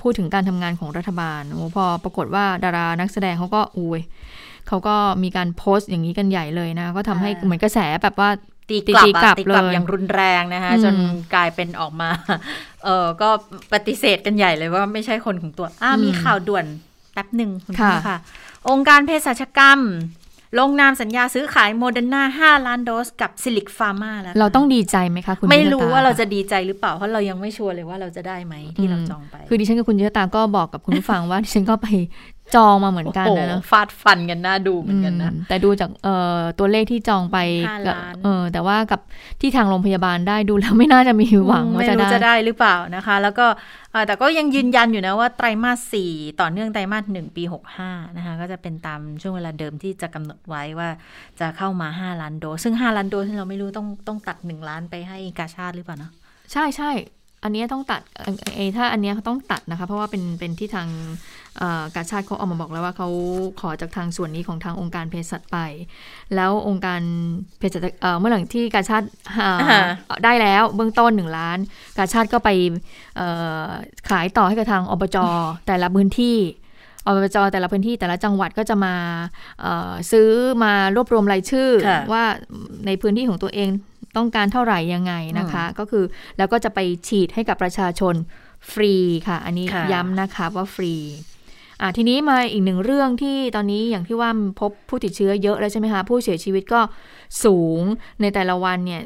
พูดถึงการทำงานของรัฐบาลพอปรากฏว่าดารานักแสดงเขาก็อุ้ย เขาก็มีการโพสต์อย่างนี้กันใหญ่เลยนะ ก็ทำให้เหมือนกระแสแบบว่าตีกลับตีกลับกลับอย่างรุนแรงนะคะ จนกลายเป็นออกมา เออก็ปฏิเสธกันใหญ่เลยว่าไม่ใช่คนของตัว อ้ามีข่าวด่วนแป๊บหนึ่งคุณค่ะ องค์การเภสัชกรรม ลงนามสัญญาซื้อขายโมเดอร์นาห้าล้านโดสกับซิลลิคฟาร์มาแล้ว เราต้องดีใจไหมคะคุณไม่รู้ว่าเราจะดีใจหรือเปล่า เพราะเรายังไม่ชัวร์เลยว่าเราจะได้ไหมที่เราจองไป คือดิฉันกับคุณเยตาก็บอกกับคุณผู้ฟังว่าดิฉันก็ไป จองมาเหมือนกันนะฟาดฟันกันน่าดูเหมือนกันนะแต่ดูจากตัวเลขที่จองไปเออแต่ว่ากับที่ทางโรงพยาบาลได้ดูแล้วไม่น่าจะมีหวังว่าจะได้จะได้หรือเปล่านะคะ แล้วก็แต่ก็ยังยืนยันอยู่นะว่าไตรมาสสี่ต่อเนื่องไตรมาสหนึ่งปีหกห้านะคะก็จะเป็นตามช่วงเวลาเดิมที่จะกำหนดไว้ว่าจะเข้ามาห้าล้านโดสซึ่งห้าล้านโดสเราไม่รู้ต้องต้องตัดหนึ่งล้านไปให้กาชาติหรือเปล่านะใช่ใช่ อันเนี้ยต้องตัดเอ่อเออถ้าอันเนี้ยเขาต้องตัดนะคะ เพราะว่าเป็นเป็นที่ทางเอ่อกาชาติเขาออกมาบอกแล้วว่าเขาขอจากทางส่วนนี้ของทางองค์การเภสัชไป แล้วองค์การเภสัชเอ่อเมื่อหลังที่กาชาติเอ่ออ่าได้แล้วเบื้องต้นหนึ่งล้าน กาชาติก็ไปเอ่อขายต่อให้กับทางอบจแต่ละพื้นที่อบจแต่ละพื้นที่แต่ละจังหวัดก็จะมาเอ่อซื้อมารวบรวมรายชื่อค่ะว่าในพื้นที่ของตัวเอง ต้องการเท่าไหร่ยังไงนะคะ ก็คือแล้วก็จะไปฉีดให้กับประชาชนฟรีค่ะ อันนี้ค่ะย้ำนะคะว่าฟรีอะทีนี้มาอีกหนึ่งเรื่องที่ตอนนี้อย่างที่ว่าพบผู้ติดเชื้อเยอะแล้วใช่ไหมคะ ผู้เสียชีวิตก็สูงในแต่ละวันเนี่ย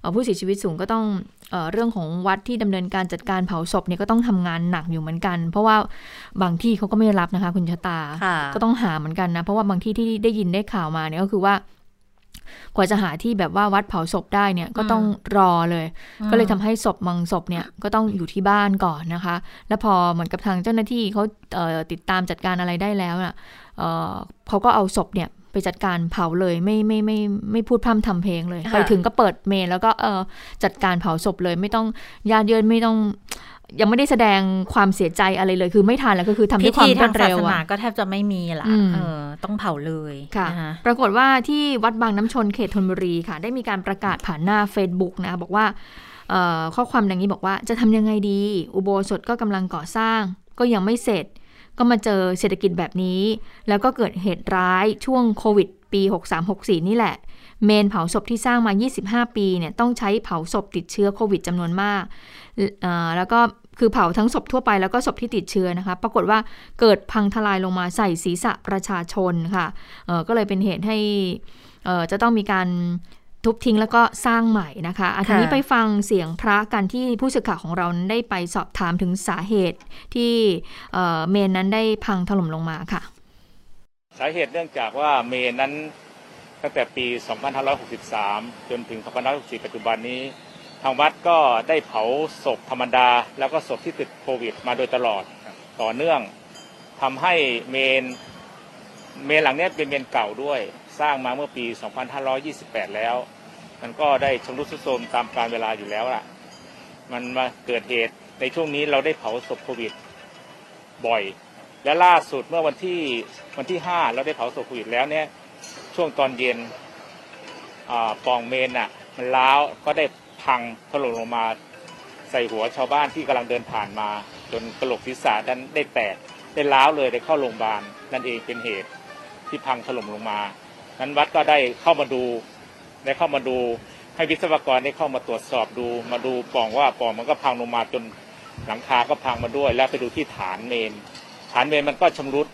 เอ่อผู้เสียชีวิตสูงก็ต้องเออเรื่องของวัดที่ดำเนินการจัดการเผาศพเนี่ยก็ต้องทำงานหนักอยู่เหมือนกัน เพราะว่าบางที่เขาก็ไม่รับนะคะ คุณชะตาค่ะก็ต้องหาเหมือนกันนะ เพราะว่าบางที่ที่ได้ยินได้ข่าวมาเนี่ยก็คือว่า กว่าจะหาที่แบบว่าวัดเผาศพได้เนี่ยก็ต้องรอเลย ก็เลยทำให้ศพบางศพเนี่ยก็ต้องอยู่ที่บ้านก่อนนะคะ แล้วพอเหมือนกับทางเจ้าหน้าที่เขาเอ่อติดตามจัดการอะไรได้แล้วน่ะเอ่อเขาก็เอาศพเนี่ยไปจัดการเผาเลยไม่ไม่ไม่ไม่พูดพร่ำทำเพลงเลยค่ะไปถึงก็เปิดเมนแล้วก็เออจัดการเผาศพเลยไม่ต้องญาติเยินไม่ต้อง ยังไม่ได้แสดงความเสียใจอะไรเลย คือไม่ทันแล้วก็คือทำพิด้วยความธีรวทางดศาเร็วสนาอะก็แทบจะไม่มีละอืมเออต้องเผาเลยค่ะนปรากฏว่าที่วัดบางน้ำชนเขตธนบุรีค่ะ ได้มีการประกาศผ่านหน้า Facebook นะ บอกว่าเอ่อข้อความดังนี้บอกว่าจะทำยังไงดี อุโบสถก็กำลังก่อสร้าง ก็ยังไม่เสร็จ ก็มาเจอเศรษฐกิจแบบนี้ แล้วก็เกิดเหตุร้ายช่วงโควิด ปี 63-64 นี่แหละ เมนเผาศพที่สร้างมา 25 ปีเนี่ยต้องใช้เผาศพติดเชื้อโควิดจำนวนมากเอ่อ แล้วก็คือเผาทั้งศพทั่วไปแล้วก็ศพที่ติดเชื้อนะคะ ปรากฏว่าเกิดพังทลายลงมาใส่ศีรษะประชาชนค่ะเอ่อก็เลยเป็นเหตุให้เอ่อจะต้องมีการทุบทิ้งแล้วก็สร้างใหม่นะคะอะทีนี้ค่ะไปฟังเสียงพระกันที่ผู้สื่อข่าวของเรานั้นได้ไปสอบถามถึงสาเหตุที่เอ่อเมนนั้นได้พังถล่มลงมาค่ะ สาเหตุเนื่องจากว่าเมนนั้นตั้งแต่ปี 2563 จนถึง 2564 ปัจจุบันนี้ ทางวัดก็ได้เผาศพธรรมดา แล้วก็ศพที่ติดโควิด มาโดยตลอดต่อเนื่องทำให้เมนเมนหลังเนี้ยเป็นเมนเก่าด้วย สร้างมาเมื่อปี 2528 แล้ว มันก็ได้ชำรุดทรุดโทรมตามกาลเวลาอยู่แล้วล่ะ มันมาเกิดเหตุในช่วงนี้เราได้เผาศพโควิด บ่อย และล่าสุดเมื่อวันที่วันที่ห้าเราได้เผาศพโควิดแล้วเนี่ยช่วงตอนเย็นอาป่องเมนอะ มันล้าวก็ได้ พังถล่มลงมาใส่หัวชาวบ้านที่กำลังเดินผ่านมา จนกระโหลกศีรษะนั้นได้แตกได้ล้าวเลยได้เข้าโรงพยาบาลนั่นเองเป็นเหตุที่พังถล่มลงมา นั้นวัดก็ได้เข้ามาดูได้เข้ามาดูให้วิศวกรได้เข้ามาตรวจสอบดูมาดูปล่องว่าปล่องมันก็พังลงมาจนหลังคาก็พังมาด้วย แล้วไปดูที่ฐานเมน ฐานเมนมันก็ชำรุด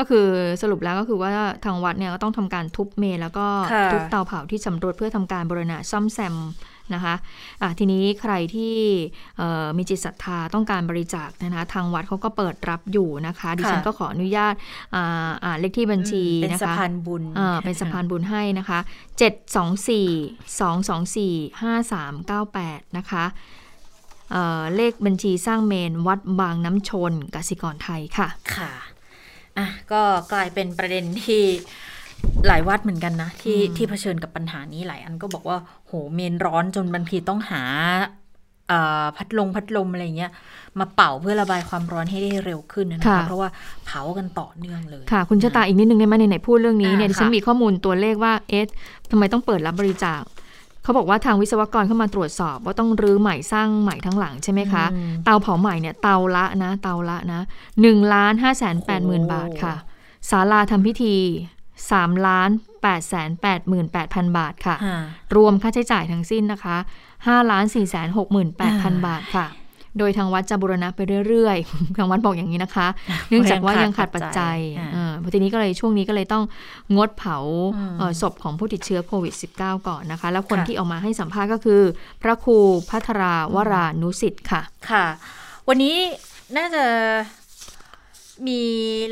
ก็คือสรุปแล้วก็คือว่าทางวัดเนี่ยก็ต้องทำการทุบเมนแล้วก็ค่ะทุบเตาเผาที่สำรวจเพื่อทำการบรณะซ่อมแซมนะคะอะทีนี้ใครที่เอ่อมีจิตศรัทธาต้องการบริจาคนะคะทางวัดเขาก็เปิดรับอยู่นะคะ ดิฉันก็ขออนุญาตอ่าอ่านเลขที่บัญชีเป็นนะคะสะพานบุญอ่าเป็นสะพานบุญให้นะคะ 724 224 5398 นะคะเอ่อเลขบัญชีสร้างเมนวัดบางน้ำชนกสิกรไทยค่ะค่ะ อะก็กลายเป็นประเด็นที่หลายวัดเหมือนกันนะ ที่อืมที่เผชิญกับปัญหานี้หลายอันก็บอกว่า โหเมนร้อนจนบางทีต้องหาเอ่อพัดลมพัดลมอะไรเงี้ย มาเป่าเพื่อระบายความร้อนให้ได้เร็วขึ้นนะค่ะคะเพราะว่าเผากันต่อเนื่องเลย ค่ะ คุณชะตาอีกนิดนึงได้ไหมไหนๆพูดเรื่องนี้เนี่ยอ่าดิฉันค่ะมีข้อมูลตัวเลขว่าเอ๊ะทำไมต้องเปิดรับบริจาค เขาบอกว่าทางวิศวกรเข้ามาตรวจสอบว่าต้องรื้อใหม่สร้างใหม่ทั้งหลังใช่ไหมคะอืมเตาเผาใหม่เนี่ยเตาละนะเตาละนะหนึ่งล้านห้าแสนแปดหมื่นโอ้บาทค่ะศาลาทำพิธีสามล้านแปดแสนแปดหมื่นแปดพันบาทค่ะค่ะรวมค่าใช้จ่ายทั้งสิ้นนะคะ5ล้าน4แสน6หมื่น8พันอ่าบาทค่ะ โดยทางวัดจะบูรณะไปเรื่อยๆ ทางวัดบอกอย่างนี้นะคะ เนื่องจากว่ายังขาดปัจจัยอ่าเออพอทีนี้ก็เลยช่วงนี้ก็เลยต้องงดเผาอืมเอ่อศพของผู้ติดเชื้อโควิด -19 ก่อนนะคะ แล้วคนค่ะที่ออกมาให้สัมภาษณ์ก็คือ พระครูพัทราวรานุสิทธิ์ค่ะ ค่ะ วันนี้น่าจะ มี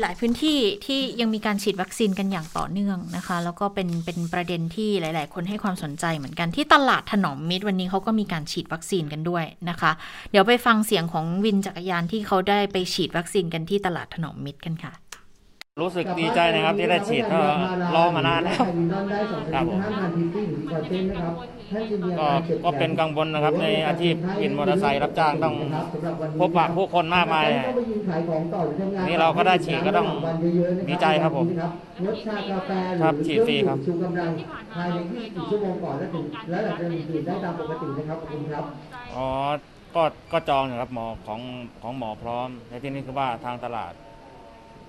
หลายพื้นที่ที่ยังมีการฉีดวัคซีนกันอย่างต่อเนื่องนะคะ แล้วก็เป็นเป็นประเด็นที่หลาย ๆ คนให้ความสนใจเหมือนกันที่ตลาดถนอมมิตรวันนี้เขาก็มีการฉีดวัคซีนกันด้วยนะคะ เดี๋ยวไปฟังเสียงของวินจักรยานที่เขาได้ไปฉีดวัคซีนกันที่ตลาดถนอมมิตรกันค่ะ รู้สึกดีใจนะครับที่ได้ฉีดก็รอมานานแล้วครับผม ก็ก็เป็นกังวลนะครับ ในอาชีพวินมอเตอร์ไซค์รับจ้างต้องพบปะผู้คนมากมายนี่เราก็ได้ฉีดก็ต้องดีใจครับผมครับฉีดฟรีครับชูกำลังภายใน24ชั่วโมงก่อนแล้วถึงแล้วหลังจากนั้นดื่มได้ตามปกตินะครับขอบคุณครับอ๋อก็ก็จองอยู่ครับหมอของของหมอพร้อมในที่นี้คือว่าทางตลาด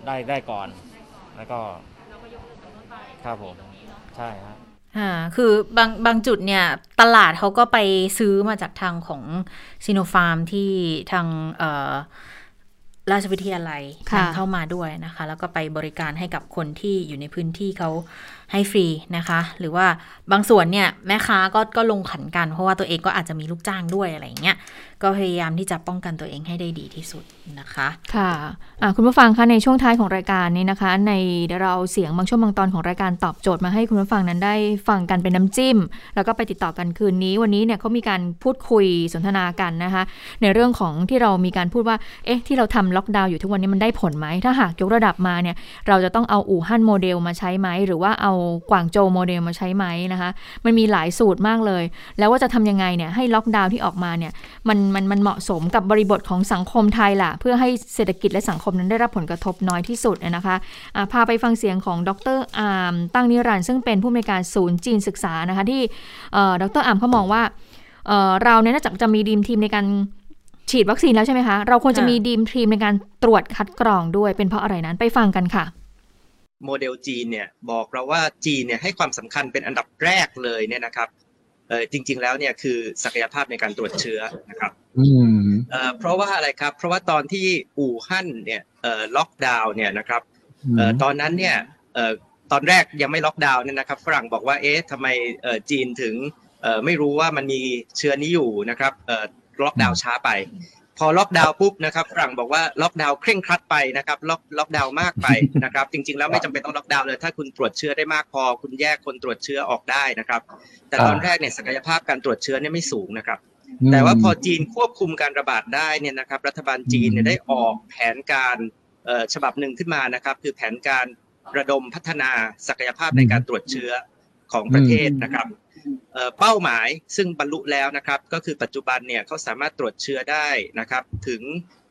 ได้ได้ก่อน แล้วก็ครับผมใช่ครับ อ่าคือบางบางจุดเนี่ยตลาดเขาก็ไปซื้อมาจากทางของซีโนฟาร์มที่ทางเอ่อราชวิทยาลัยค่ะนำเข้ามาด้วยนะคะ แล้วก็ไปบริการให้กับคนที่อยู่ในพื้นที่เขาให้ฟรีนะคะ หรือว่าบางส่วนเนี่ยแม่ค้าก็ก็ลงขันกันเพราะว่าตัวเองก็อาจจะมีลูกจ้างด้วยอะไรอย่างเงี้ย ก็พยายามที่จะป้องกันตัวเองให้ได้ดีที่สุดนะคะค่ะะคุณผู้ฟังคะในช่วงท้ายของรายการนี้นะคะ ในเราเสียงบางช่วงบางตอนของรายการตอบโจทย์มาให้คุณผู้ฟังนั้นได้ฟังกันเป็นน้ำจิ้ม แล้วก็ไปติดต่อกันคืนนี้ วันนี้เนี่ยเขามีการพูดคุยสนทนากันนะคะ ในเรื่องของที่เรามีการพูดว่าเอ๊ะที่เราทำล็อกดาวน์อยู่ทุกวันนี้มันได้ผลไหมถ้าหากยกระดับมาเนี่ยเราจะต้องเอาอู่ฮั่นโมเดลมาใช้ไหมหรือว่าเอากวางโจวโมเดลมาใช้ไหมนะคะ มันมีหลายสูตรมากเลย แล้วว่าจะทำยังไงเนี่ยให้ล็อกดาวน์ที่ออกมาเนี่ยมันมันมันเหมาะสมกับบริบทของสังคมไทยล่ะ เพื่อให้เศรษฐกิจและสังคมนั้นได้รับผลกระทบน้อยที่สุดนะคะพาไปฟังเสียงของดรอาร์มตั้งนิรันดร์ซึ่งเป็นผู้อำนวยการศูนย์จีนศึกษานะคะที่เอ่อดรอาร์มเขามองว่าเอ่อเราเนี่ยนอกจากจะมี dream team ในการฉีดวัคซีนแล้วใช่ไหมคะ เราควรจะค่ะมี dream team ในการตรวจคัดกรองด้วยเป็นเพราะอะไรนั้นไปฟังกันค่ะ โมเดลจีนเนี่ยบอกเราว่าจีนเนี่ยให้ความสำคัญเป็นอันดับแรกเลยเนี่ยนะครับเออ จริง ๆ แล้วเนี่ยคือศักยภาพในการตรวจเชื้อนะครับอืมเอ่อเพราะว่าอะไรครับ เพราะว่าตอนที่อู่ฮั่นเนี่ยเอ่อล็อกดาวน์เนี่ยนะครับเอ่อตอนนั้นเนี่ยเอ่อตอนแรกยังไม่ล็อกดาวน์เนี่ยนะครับฝรั่งบอกว่าเอ๊ะทำไมเอ่อจีนถึงเอ่อไม่รู้ว่ามันมีเชื้อนี้อยู่นะครับเอ่อล็อกดาวน์ช้าไป พอล็อกดาวน์ปุ๊บนะครับฝรั่งบอกว่าล็อกดาวน์เคร่งครัดไปนะครับล็อกล็อกดาวน์มากไปนะครับ จริง ๆ แล้วไม่จำเป็นต้องล็อกดาวน์เลย ถ้าคุณตรวจเชื้อได้มากพอ คุณแยกคนตรวจเชื้อออกได้นะครับ แต่ตอนแรกเนี่ยศักยภาพการตรวจเชื้อเนี่ยไม่สูงนะครับ แต่ว่าพอจีนควบคุมการระบาดได้เนี่ยนะครับ รัฐบาลจีนเนี่ยได้ออกแผนการเอ่อฉบับหนึ่งขึ้นมานะครับ คือแผนการระดมพัฒนาศักยภาพในการตรวจเชื้อของประเทศนะครับ เอ่อเป้าหมายซึ่งบรรลุแล้วนะครับ ก็คือปัจจุบันเนี่ยเขาสามารถตรวจเชื้อได้นะครับ ถึง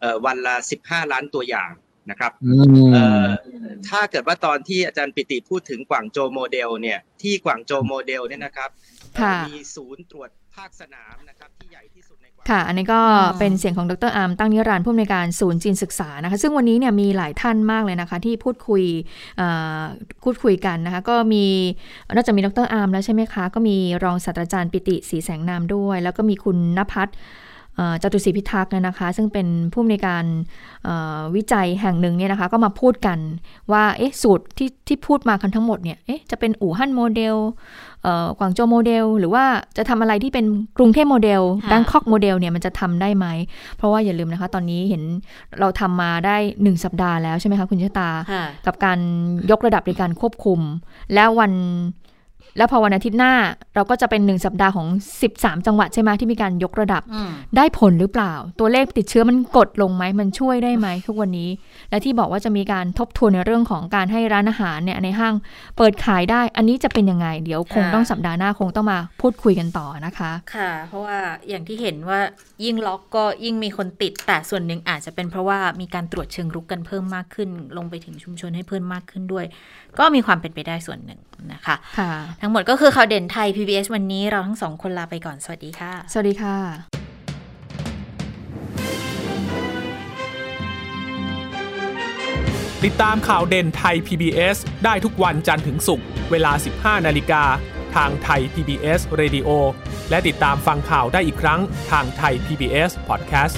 เอ่อวันละ 15 ล้านตัวอย่างนะครับอืมเอ่อถ้าเกิดว่าตอนที่อาจารย์ปิติพูดถึงกวางโจวโมเดลเนี่ยที่กวางโจวโมเดลเนี่ยนะครับเอ่อค่ะมีศูนย์ตรวจภาคสนามนะครับที่ใหญ่ที่สุดในกวาง ค่ะ อันนี้ก็เป็นเสียงของดรอาร์มตั้งนิรันดร์ผู้อำนวยการศูนย์จีนศึกษานะคะ ซึ่งวันนี้เนี่ยมีหลายท่านมากเลยนะคะ ที่พูดคุยเอ่อพูดคุยกันนะคะ ก็มีนอกจากมีดรอาร์มแล้วใช่ไหมคะ ก็มีรองศาสตราจารย์ปิติศรีแสงนามด้วย แล้วก็มีคุณณภัทรเอ่อ จาตุศรีพิทักษ์นะคะ ซึ่งเป็นผู้อำนวยการเอ่อวิจัยแห่งหนึ่งเนี่ยนะคะ ก็มาพูดกันว่าเอ๊ะสูตรที่ที่พูดมากันทั้งหมดเนี่ยเอ๊ะจะเป็นอู่ฮั่นโมเดลเอ่อกวางโจวโมเดล หรือว่าจะทำอะไรที่เป็นกรุงเทพโมเดลค่ะ Bangkok Model เนี่ยมันจะทำได้ไหม เพราะว่าอย่าลืมนะคะ ตอนนี้เห็นเราทำมาได้ 1 สัปดาห์แล้วใช่ไหมคะคุณชะตาค่ะกับการยกระดับในการควบคุม แล้ววัน แล้วพอวันอาทิตย์หน้าเราก็จะเป็นหนึ่งสัปดาห์ของ 13 จังหวัดใช่ไหมที่มีการยกระดับอืมได้ผลหรือเปล่า ตัวเลขติดเชื้อมันกดลงไหมมันช่วยได้ไหมทุกวันนี้ และที่บอกว่าจะมีการทบทวนในเรื่องของการให้ร้านอาหารเนี่ยในห้างเปิดขายได้ อันนี้จะเป็นยังไง เดี๋ยวคงค่ะต้องสัปดาห์หน้าคงต้องมาพูดคุยกันต่อนะคะ ค่ะ เพราะว่าอย่างที่เห็นว่ายิ่งล็อกก็ยิ่งมีคนติด แต่ส่วนหนึ่งอาจจะเป็นเพราะว่ามีการตรวจเชิงรุกกันเพิ่มมากขึ้น ลงไปถึงชุมชนให้เพิ่มมากขึ้นด้วยก็มีความเป็นไปได้ส่วนหนึ่งนะคะค่ะทั้งหมดก็คือข่าวเด่นไทย PBS วันนี้เราทั้งสองคนลาไปก่อน สวัสดีค่ะ สวัสดีค่ะ ติดตามข่าวเด่นไทย PBS ได้ทุกวันจันทร์ถึงศุกร์เวลา 15 นาฬิกาทางไทย PBS Radio และติดตามฟังข่าวได้อีกครั้งทางไทย PBS Podcast